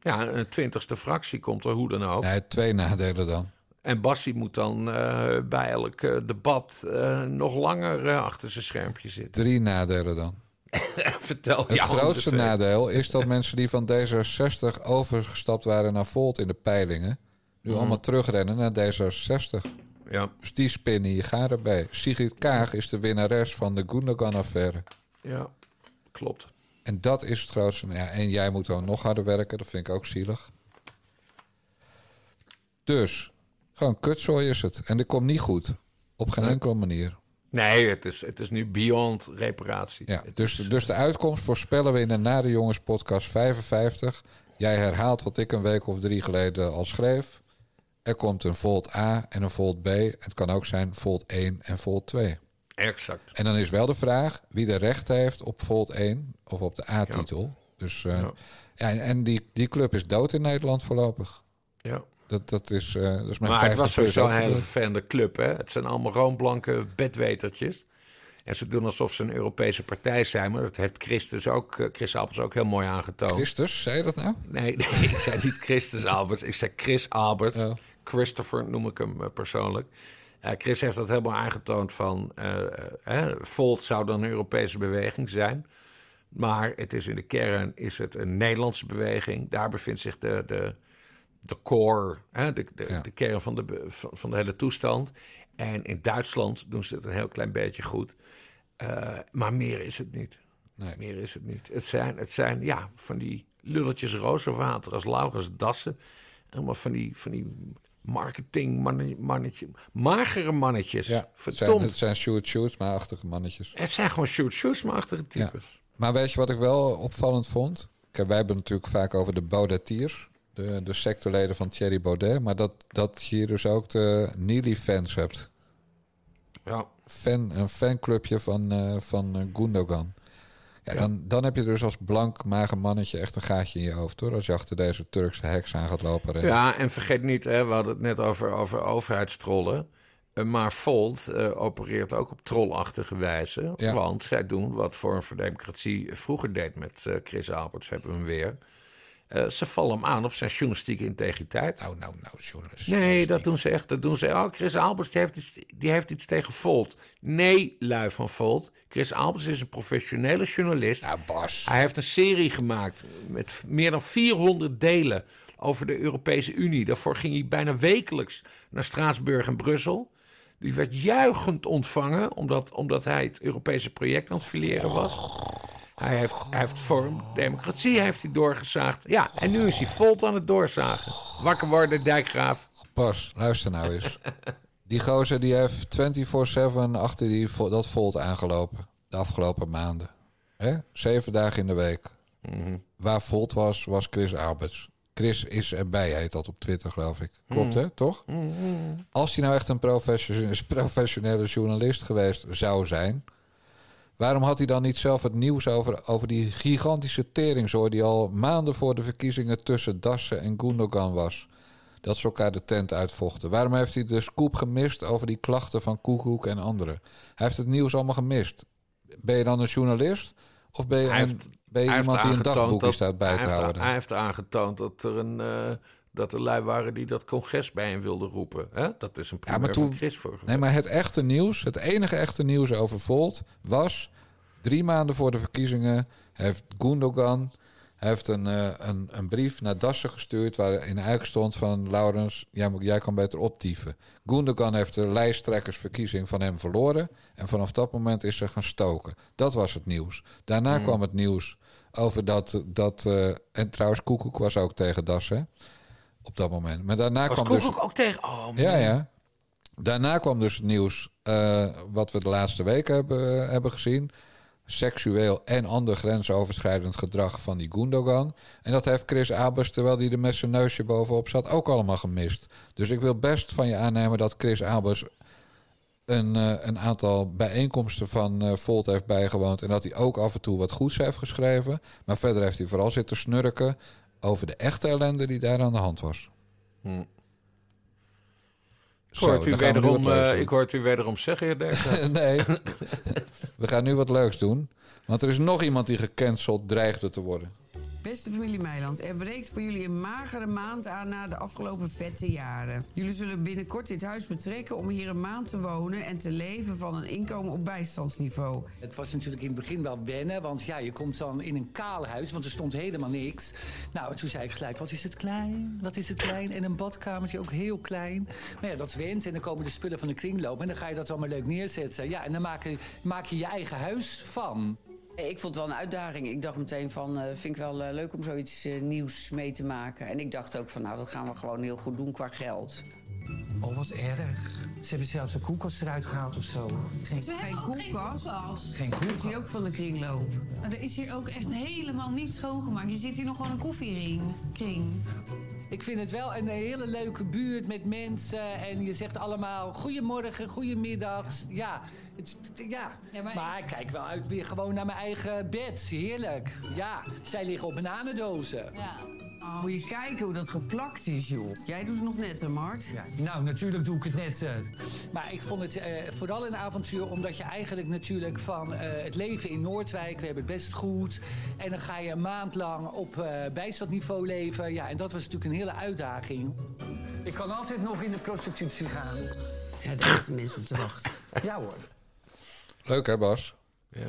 Ja, een twintigste fractie komt er hoe dan ook. Nee, twee nadelen dan. En Bassie moet dan eh, bij elk eh, debat eh, nog langer achter zijn schermpje zitten. Drie nadelen dan. (laughs) Vertel Het grootste nadeel is dat (laughs) mensen die van D66 overgestapt waren naar Volt in de peilingen... nu Mhm. allemaal terugrennen naar D66. Ja, Dus die spinnen je garen bij. Sigrid Kaag is de winnares van de Gundogan-affaire. ja, klopt. En dat is het grootste. Ja, en jij moet dan nog harder werken. Dat vind ik ook zielig. Dus, gewoon kutzooi is het. En dit komt niet goed. Op geen Nee. enkele manier. Nee, het is, het is nu beyond reparatie. Ja, Het dus, is- dus de uitkomst voorspellen we in de Nare Jongens podcast 55. Jij herhaalt wat ik een week of drie geleden al schreef. Er komt een Volt A en een Volt B. Het kan ook zijn Volt 1 en Volt 2. Exact. En dan is wel de vraag wie de recht heeft op Volt 1 of op de A-titel. Dus eh, Ja. ja. en die, die club is dood in Nederland voorlopig. Ja. Dat, dat, is, uh, dat is mijn Maar het was sowieso een hele vervelende club. Hè? Het zijn allemaal roomblanke bedwetertjes. En ze doen alsof ze een Europese partij zijn. Maar dat heeft Christus ook, uh, Chris Alberts ook heel mooi aangetoond. Christus, zei je dat nou? Nee, (laughs) nee ik zei niet Christus Alberts. Ik zei Chris Alberts. Ja. Christopher noem ik hem uh, persoonlijk. Uh, Chris heeft dat helemaal aangetoond van... Volt zou dan een Europese beweging zijn. Maar het is in de kern is het een Nederlandse beweging. Daar bevindt zich de, de, de core, hè, de, de, Ja. de kern van de, van, van de hele toestand. En in Duitsland doen ze het een heel klein beetje goed. Uh, maar meer is het niet. Nee. Meer is het niet. Het zijn, het zijn ja, van die lulletjes rozenwater als Laurens Dassen. Allemaal van die, van die marketing mannetje, magere mannetjes. Ja, zijn, Verdomd. het zijn shoot shoots maar achtige mannetjes. Het zijn gewoon shoot-shoots-machtige types. Maar weet je wat ik wel opvallend vond? Kijk, wij hebben natuurlijk vaak over de Baudetiers. De, de sectorleden van Thierry Baudet. Maar dat, dat je hier dus ook de Neely-fans hebt. Ja. Fan, een fanclubje van, eh van eh, Gundogan. Ja, Dan, dan heb je dus als blank, mager mannetje echt een gaatje in je hoofd, hoor. Als je achter deze Turkse heks aan gaat lopen. rennen. Ja, en vergeet niet, hè, we hadden het net over, over overheidstrollen. Uh, maar Volt uh, opereert ook op trollachtige wijze. Ja. Want zij doen wat Forum voor Democratie vroeger deed met uh, Chris Alberts, hebben we hem weer. Uh, ze vallen hem aan op zijn journalistieke integriteit. Nou, nou, nou, journalist. Nee, dat doen ze echt. Dat doen ze. Oh, Chris Alberts die heeft, iets, die heeft iets tegen Volt. Nee, lui van Volt. Chris Alberts is een professionele journalist. Nou, Bas. Hij heeft een serie gemaakt met meer dan 400 delen over de Europese Unie. Daarvoor ging hij bijna wekelijks naar Straatsburg en Brussel. Die werd juichend ontvangen, omdat, omdat hij het Europese project aan het fileren was. Hij heeft, hij heeft Forum Democratie heeft hij doorgezaagd. Ja, en nu is hij volt aan het doorzagen. Wakker worden, dijkgraaf. Pas, luister nou eens. Die gozer die heeft 24-7 achter die, dat volt aangelopen. De afgelopen maanden. Hè? Zeven dagen in de week. Waar volt was, was Chris Alberts. Chris is erbij, heet dat op Twitter, geloof ik. Klopt, hè? Toch? Als hij nou echt een (laughs) professionele journalist geweest zou zijn... waarom had hij dan niet zelf het nieuws over, over die gigantische teringzooi... die al maanden voor de verkiezingen tussen Dassen en Gundogan was... dat ze elkaar de tent uitvochten? Waarom heeft hij de scoop gemist over die klachten van Koekoek en anderen? Hij heeft het nieuws allemaal gemist. Ben je dan een journalist? Of ben je, Hij een, heeft- ben je iemand die een dagboekje dat- staat bij hij te heeft- houden? Hij heeft aangetoond dat er, een, eh, dat er lui waren die dat congres bij hem wilden roepen. Hè? Dat is een Ja, maar toen- voor. Nee, maar het echte nieuws, het enige echte nieuws over Volt was drie maanden voor de verkiezingen heeft Gundogan heeft een, eh, een, een brief naar Dassen gestuurd waarin eigenlijk stond van Laurens, jij, jij kan beter optieven. Gundogan heeft de lijsttrekkersverkiezing van hem verloren en vanaf dat moment is ze gaan stoken. Dat was het nieuws. Daarna kwam het nieuws over dat, dat eh, en trouwens Koekoek was ook tegen Dassen op dat moment. Maar daarna Was kwam Koek dus... ook, tegen? Oh, man. Ja, ja. Daarna kwam dus het nieuws eh, wat we de laatste weken hebben, hebben gezien. Seksueel en ander grensoverschrijdend gedrag van die Gundogan. En dat heeft Chris Abers, terwijl hij er met zijn neusje bovenop zat, ook allemaal gemist. Dus ik wil best van je aannemen dat Chris Abers een, eh, een aantal bijeenkomsten van eh, Volt heeft bijgewoond. En dat hij ook af en toe wat goeds heeft geschreven. Maar verder heeft hij vooral zitten snurken over de echte ellende die daar aan de hand was. Hm. Ik Zo, hoort, u we nu wederom, eh, ik hoort u wederom zeggen, heer Dijkstra. (laughs) nee, (laughs) we gaan nu wat leuks doen. Want er is nog iemand die gecanceld dreigde te worden. Beste familie Meiland, er breekt voor jullie een magere maand aan na de afgelopen vette jaren. Jullie zullen binnenkort dit huis betrekken om hier een maand te wonen en te leven van een inkomen op bijstandsniveau. Het was natuurlijk in het begin wel wennen, want ja, je komt dan in een kaal huis, want er stond helemaal niks. Nou, en toen zei ik gelijk, wat is het klein, wat is het klein? En een badkamertje ook heel klein. Maar ja, dat wint en dan komen de spullen van de kringloop en dan ga je dat allemaal leuk neerzetten. Ja, en dan maak je, maak je je eigen huis van. Ik vond het wel een uitdaging. Ik dacht meteen van, eh, vind ik wel eh, leuk om zoiets eh, nieuws mee te maken. En ik dacht ook van, nou, dat gaan we gewoon heel goed doen qua geld. Oh, wat erg. Ze hebben zelfs een koelkast eruit gehaald of zo. Geen, Ze hebben ook geen koelkast. Geen koelkast. hij ook van de kringloop? Er is hier ook echt helemaal niet schoongemaakt. Je ziet hier nog gewoon een koffiering. Kring. Ik vind het wel een hele leuke buurt met mensen. En je zegt allemaal goedemorgen, goedemiddags. Ja, het, ja. Ja, maar maar ik kijk wel uit weer gewoon naar mijn eigen bed. Heerlijk. Ja, zij liggen op bananendozen. Ja. Oh, moet je kijken hoe dat geplakt is, joh. Jij doet het nog net, hè, Mart? Ja, nou, natuurlijk doe ik het net. eh. Maar ik vond het eh, vooral een avontuur omdat je eigenlijk natuurlijk van eh, het leven in Noordwijk, we hebben het best goed. En dan ga je een maand lang op eh bijstandniveau leven. Ja, en dat was natuurlijk een hele uitdaging. Ik kan altijd nog in de prostitutie gaan. Ja, daar zitten mensen op te wachten. (laughs) Ja hoor. Leuk hè, Bas? Ja.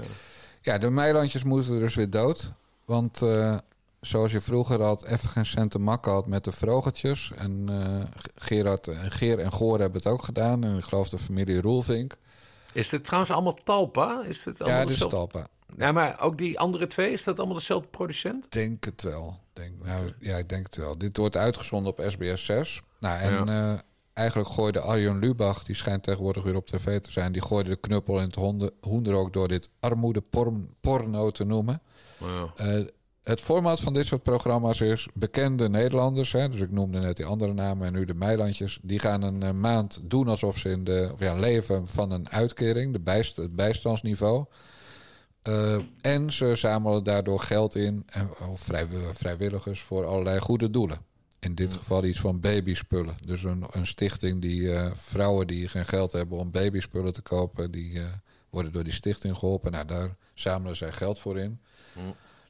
Ja, de meilandjes moeten dus weer dood. Want eh, zoals je vroeger had, even geen centen makken had met de vrogertjes. En eh, Gerard Geer en Goor hebben het ook gedaan. En ik geloof de familie Roelvink. Is dit trouwens allemaal Talpa? Is dit allemaal Ja, dit is Talpa. Ja, maar ook die andere twee, is dat allemaal dezelfde producent? Denk het wel. Denk, nou, ja, ik denk het wel. Dit wordt uitgezonden op SBS 6. Nou, en eh, eigenlijk gooide Arjen Lubach, die schijnt tegenwoordig weer op tv te zijn, die gooide de knuppel in het honden, hoender ook door dit armoede porn- porno te noemen. Wow. Eh, het format van dit soort programma's is bekende Nederlanders. Hè, dus ik noemde net die andere namen en nu de Meilandjes. Die gaan een eh, maand doen alsof ze in de, of ja, leven van een uitkering, de bijst, het bijstandsniveau. Eh, en ze zamelen daardoor geld in, en, of vrij, vrijwilligers, voor allerlei goede doelen. In dit geval iets van babyspullen. Dus een, een stichting die eh, vrouwen die geen geld hebben om babyspullen te kopen, die worden door die stichting geholpen. Nou, daar zamelen zij geld voor in.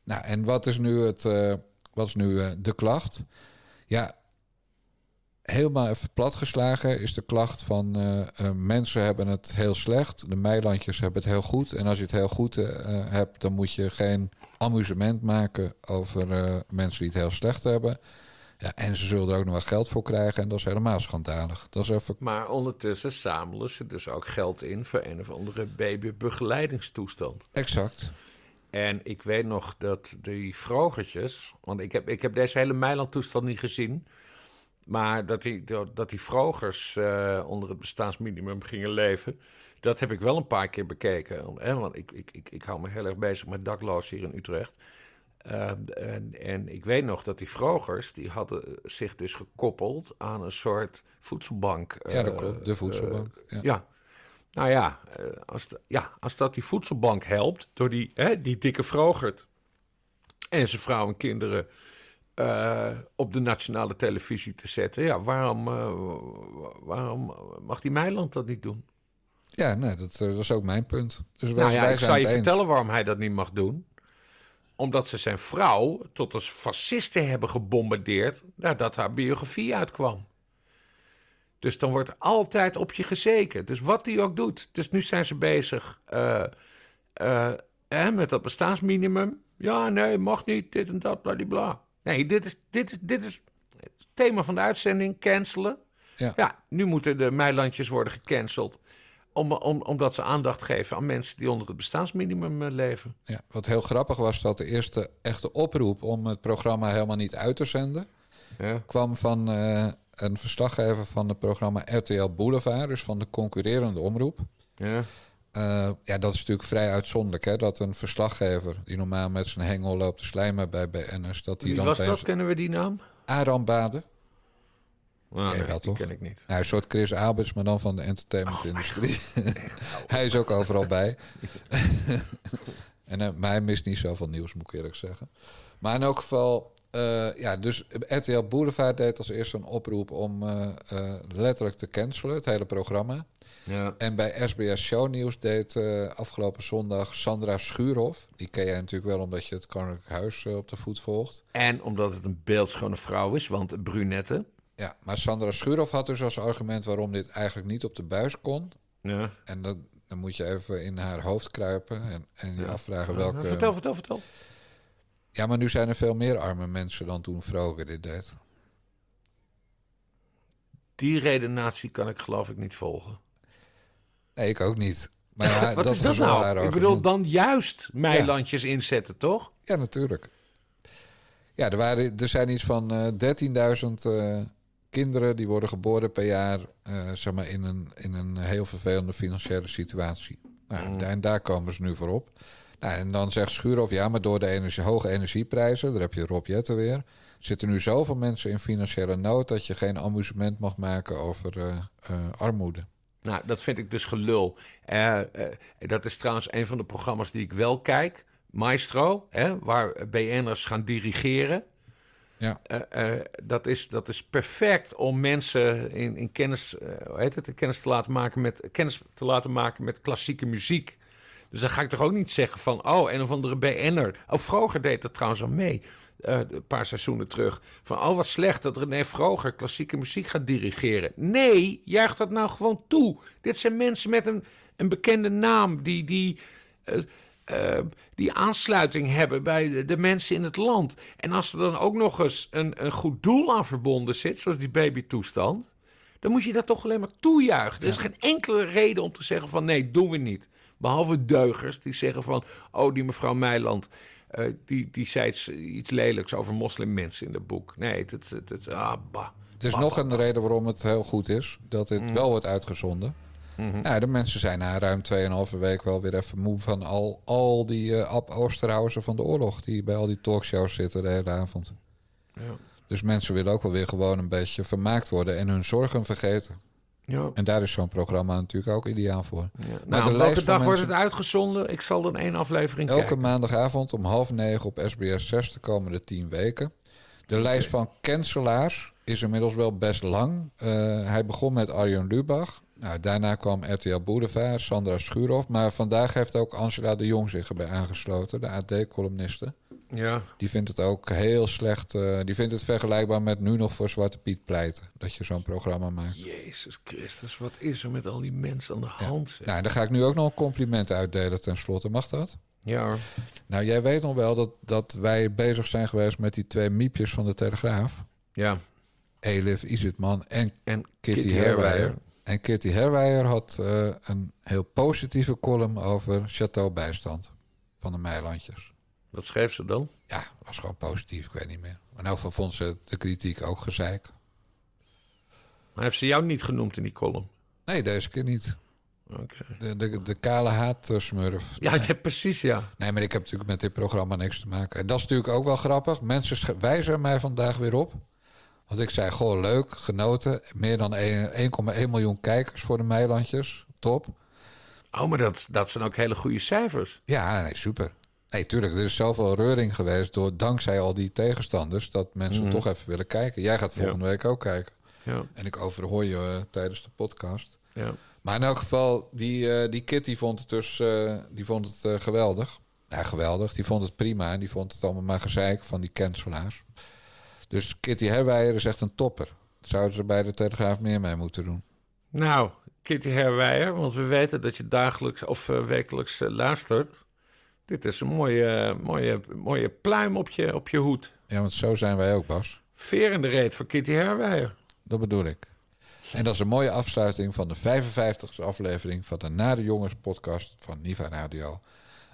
Nou, en wat is nu, het, eh, wat is nu eh, de klacht? Ja, helemaal even platgeslagen is de klacht van eh, mensen hebben het heel slecht. De meilandjes hebben het heel goed. En als je het heel goed hebt, dan moet je geen amusement maken over mensen die het heel slecht hebben. Ja, en ze zullen er ook nog wel geld voor krijgen. En dat is helemaal schandalig. Dat is even Maar ondertussen zamelen ze dus ook geld in voor een of andere babybegeleidingstoestand. exact. En ik weet nog dat die vrogertjes, want ik heb, ik heb deze hele Meiland-toestand niet gezien, maar dat die, dat die vrogers eh, onder het bestaansminimum gingen leven, dat heb ik wel een paar keer bekeken. Hè? Want ik, ik, ik, ik hou me heel erg bezig met dakloos hier in Utrecht. Ehm, en, en ik weet nog dat die vrogers, die hadden zich dus gekoppeld aan een soort voedselbank. Ja, dat eh, klopt. De voedselbank. eh, ja. ja. Nou ja, eh, als, ja, als dat die voedselbank helpt door die, hè, die dikke vrogert en zijn vrouw en kinderen eh, op de nationale televisie te zetten, ja, waarom, eh, waarom mag die Meiland dat niet doen? Ja, nee, dat, dat is ook mijn punt. Dus Nou ja, ik zal je eens. vertellen waarom hij dat niet mag doen. Omdat ze zijn vrouw tot als fascisten hebben gebombardeerd nadat haar biografie uitkwam. Dus dan wordt altijd op je gezeken. Dus wat hij ook doet. Dus nu zijn ze bezig eh, eh, met dat bestaansminimum. Ja, nee, mag niet, dit en dat, bladibla. Nee, dit is, dit, is, dit is het thema van de uitzending, cancelen. Ja. nu moeten de meilandjes worden gecanceld. Om, om, omdat ze aandacht geven aan mensen die onder het bestaansminimum eh, leven. Ja, wat heel grappig was dat de eerste echte oproep om het programma helemaal niet uit te zenden... Ja. kwam van een verslaggever van het programma RTL Boulevard, dus van de concurrerende omroep. Ja. Eh, ja, dat is natuurlijk vrij uitzonderlijk, hè? Dat een verslaggever die normaal met zijn hengel loopt te slijmen bij BN'ers, dat die Wie dan was dat? Kennen we die naam? Aram Baden. Ken je nee, wel, die toch? ken ik niet. Nou, een soort Chris Alberts, maar dan van de entertainmentindustrie. (laughs) hij is ook overal bij. (laughs) (laughs) en, eh, maar hij mist niet zoveel nieuws, moet ik eerlijk zeggen. Maar in elk geval, eh, ja, dus RTL Boulevard deed als eerste een oproep om eh, eh, letterlijk te cancelen, het hele programma. Ja. En bij SBS Show Nieuws deed afgelopen zondag Sandra Schuurhof. Die ken jij natuurlijk wel omdat je het Koninklijk Huis op de voet volgt. En omdat het een beeldschone vrouw is, want brunette. Ja, maar Sandra Schuurhof had dus als argument waarom dit eigenlijk niet op de buis kon. Ja. En dat, dan moet je even in haar hoofd kruipen en, en je Ja. afvragen welke... Vertel, vertel, vertel. Ja, maar nu zijn er veel meer arme mensen dan toen Vroger dit deed. Die redenatie kan ik geloof ik niet volgen. Nee, ik ook niet. Maar (laughs) ja, Wat dat is dat nou? Ik bedoel, dan juist meilandjes inzetten, toch? Ja, natuurlijk. Ja, er, waren, er zijn iets van eh 13.000 eh, kinderen die worden geboren per jaar eh, zeg maar in, een, in een heel vervelende financiële situatie. Nou, Mm. En daar komen ze nu voor op. Nou, en dan zegt Schuurhof, ja, maar door de energie, hoge energieprijzen, daar heb je Rob Jetten weer, zitten nu zoveel mensen in financiële nood dat je geen amusement mag maken over eh, eh, armoede. Nou, dat vind ik dus gelul. Eh, dat is trouwens een van de programma's die ik wel kijk. Maestro, hè, waar BN'ers gaan dirigeren. Ja. Dat, is, dat is perfect om mensen in, in kennis, eh, hoe heet het, kennis, te laten maken met, kennis te laten maken met klassieke muziek. Dus dan ga ik toch ook niet zeggen van, oh, een of andere BN'er. Oh, Vroger deed dat trouwens al mee, eh, een paar seizoenen terug. Van, oh, wat slecht dat René Vroger klassieke muziek gaat dirigeren. Nee, juich dat nou gewoon toe. Dit zijn mensen met een, een bekende naam die... die eh, eh, die aansluiting hebben bij de, de mensen in het land. En als er dan ook nog eens een, een goed doel aan verbonden zit, zoals die babytoestand, dan moet je dat toch alleen maar toejuichen. Er is geen enkele reden om te zeggen van nee, doen we niet. Behalve deugers die zeggen van, oh die mevrouw Meiland, eh, die, die zei iets, lelijks over moslimmensen in het boek. Nee, het, het, het, het- ah, bah. Er is nog een reden waarom het heel goed is. Dat dit wel wordt uitgezonden. Mhm. Ja, de mensen zijn na ruim 2,5 week wel weer even moe van al, al die eh Ab Oosterhausen van de oorlog. Die bij al die talkshows zitten de hele avond. Ja. Dus mensen willen ook wel weer gewoon een beetje vermaakt worden en hun zorgen vergeten. Ja. En daar is zo'n programma natuurlijk ook ideaal voor. Ja. Nou, welke dag wordt het uitgezonden? Ik zal dan één aflevering Elke kijken. maandagavond om half negen op SBS 6 de komende tien weken. De lijst van cancelaars is inmiddels wel best lang. Eh, hij begon met Arjen Lubach. Nou, daarna kwam RTL Boulevard, Sandra Schuurhoff. Maar vandaag heeft ook Angela de Jong zich erbij aangesloten, de AD-columniste. Ja. Die vindt het ook heel slecht. eh, die vindt het vergelijkbaar met nu nog voor Zwarte Piet pleiten. Dat je zo'n programma maakt. Jezus Christus, wat is er met al die mensen aan de hand? zeg? Nou, dan ga ik nu ook nog een compliment uitdelen tenslotte. Mag dat? Ja hoor. Nou, jij weet nog wel dat, dat wij bezig zijn geweest met die twee miepjes van de Telegraaf. Ja. Elif Izitman en, en Kitty, Kitty. En Kitty Herwijer had eh, een heel positieve column over Chateau Bijstand van de Meilandjes. Wat schreef ze dan? Ja, was gewoon positief, ik weet niet meer. Maar nou vond ze de kritiek ook gezeik. Maar heeft ze jou niet genoemd in die column? Nee, deze keer niet. De, de, de kale haatsmurf. Ja, ja, precies, ja. Nee, maar ik heb natuurlijk met dit programma niks te maken. En dat is natuurlijk ook wel grappig. Mensen wijzen mij vandaag weer op. Want ik zei, goh, leuk, genoten. Meer dan 1,1 miljoen kijkers voor de Meilandjes. Top. Oh, maar dat, dat zijn ook hele goede cijfers. Ja, nee, super. Nee, tuurlijk, er is zoveel reuring geweest door, dankzij al die tegenstanders, dat mensen Mhm. toch even willen kijken. Jij gaat volgende week ook kijken. Ja. En ik overhoor je eh, tijdens de podcast. Ja. Maar in elk geval, die, eh, die Kitty vond het dus eh, die vond het, geweldig. Ja, geweldig. Die vond het prima. En die vond het allemaal maar gezeik van die cancelaars. Dus Kitty Herwijer is echt een topper. Zouden ze bij de Telegraaf meer mee moeten doen. Nou, Kitty Herwijer, want we weten dat je dagelijks of wekelijks luistert. Dit is een mooie, mooie, mooie pluim op je, op je hoed. Ja, want zo zijn wij ook, Bas. Veer in de reet voor Kitty Herwijer. Dat bedoel ik. En dat is een mooie afsluiting van de 55e aflevering van de Nare Jongens podcast van Niva Radio.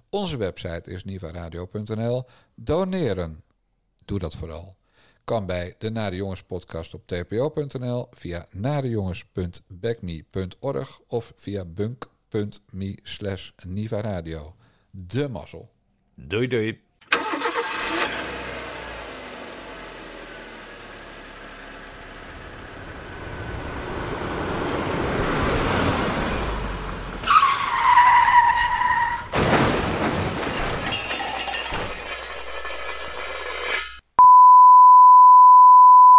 Onze website is nivaradio.nl. Doneren. Doe dat vooral. Kan bij de Nare Jongens podcast op tpo.nl, via narejongens.backme.org of via bunk.me slash nivaradio. De mazzel. Doei doei.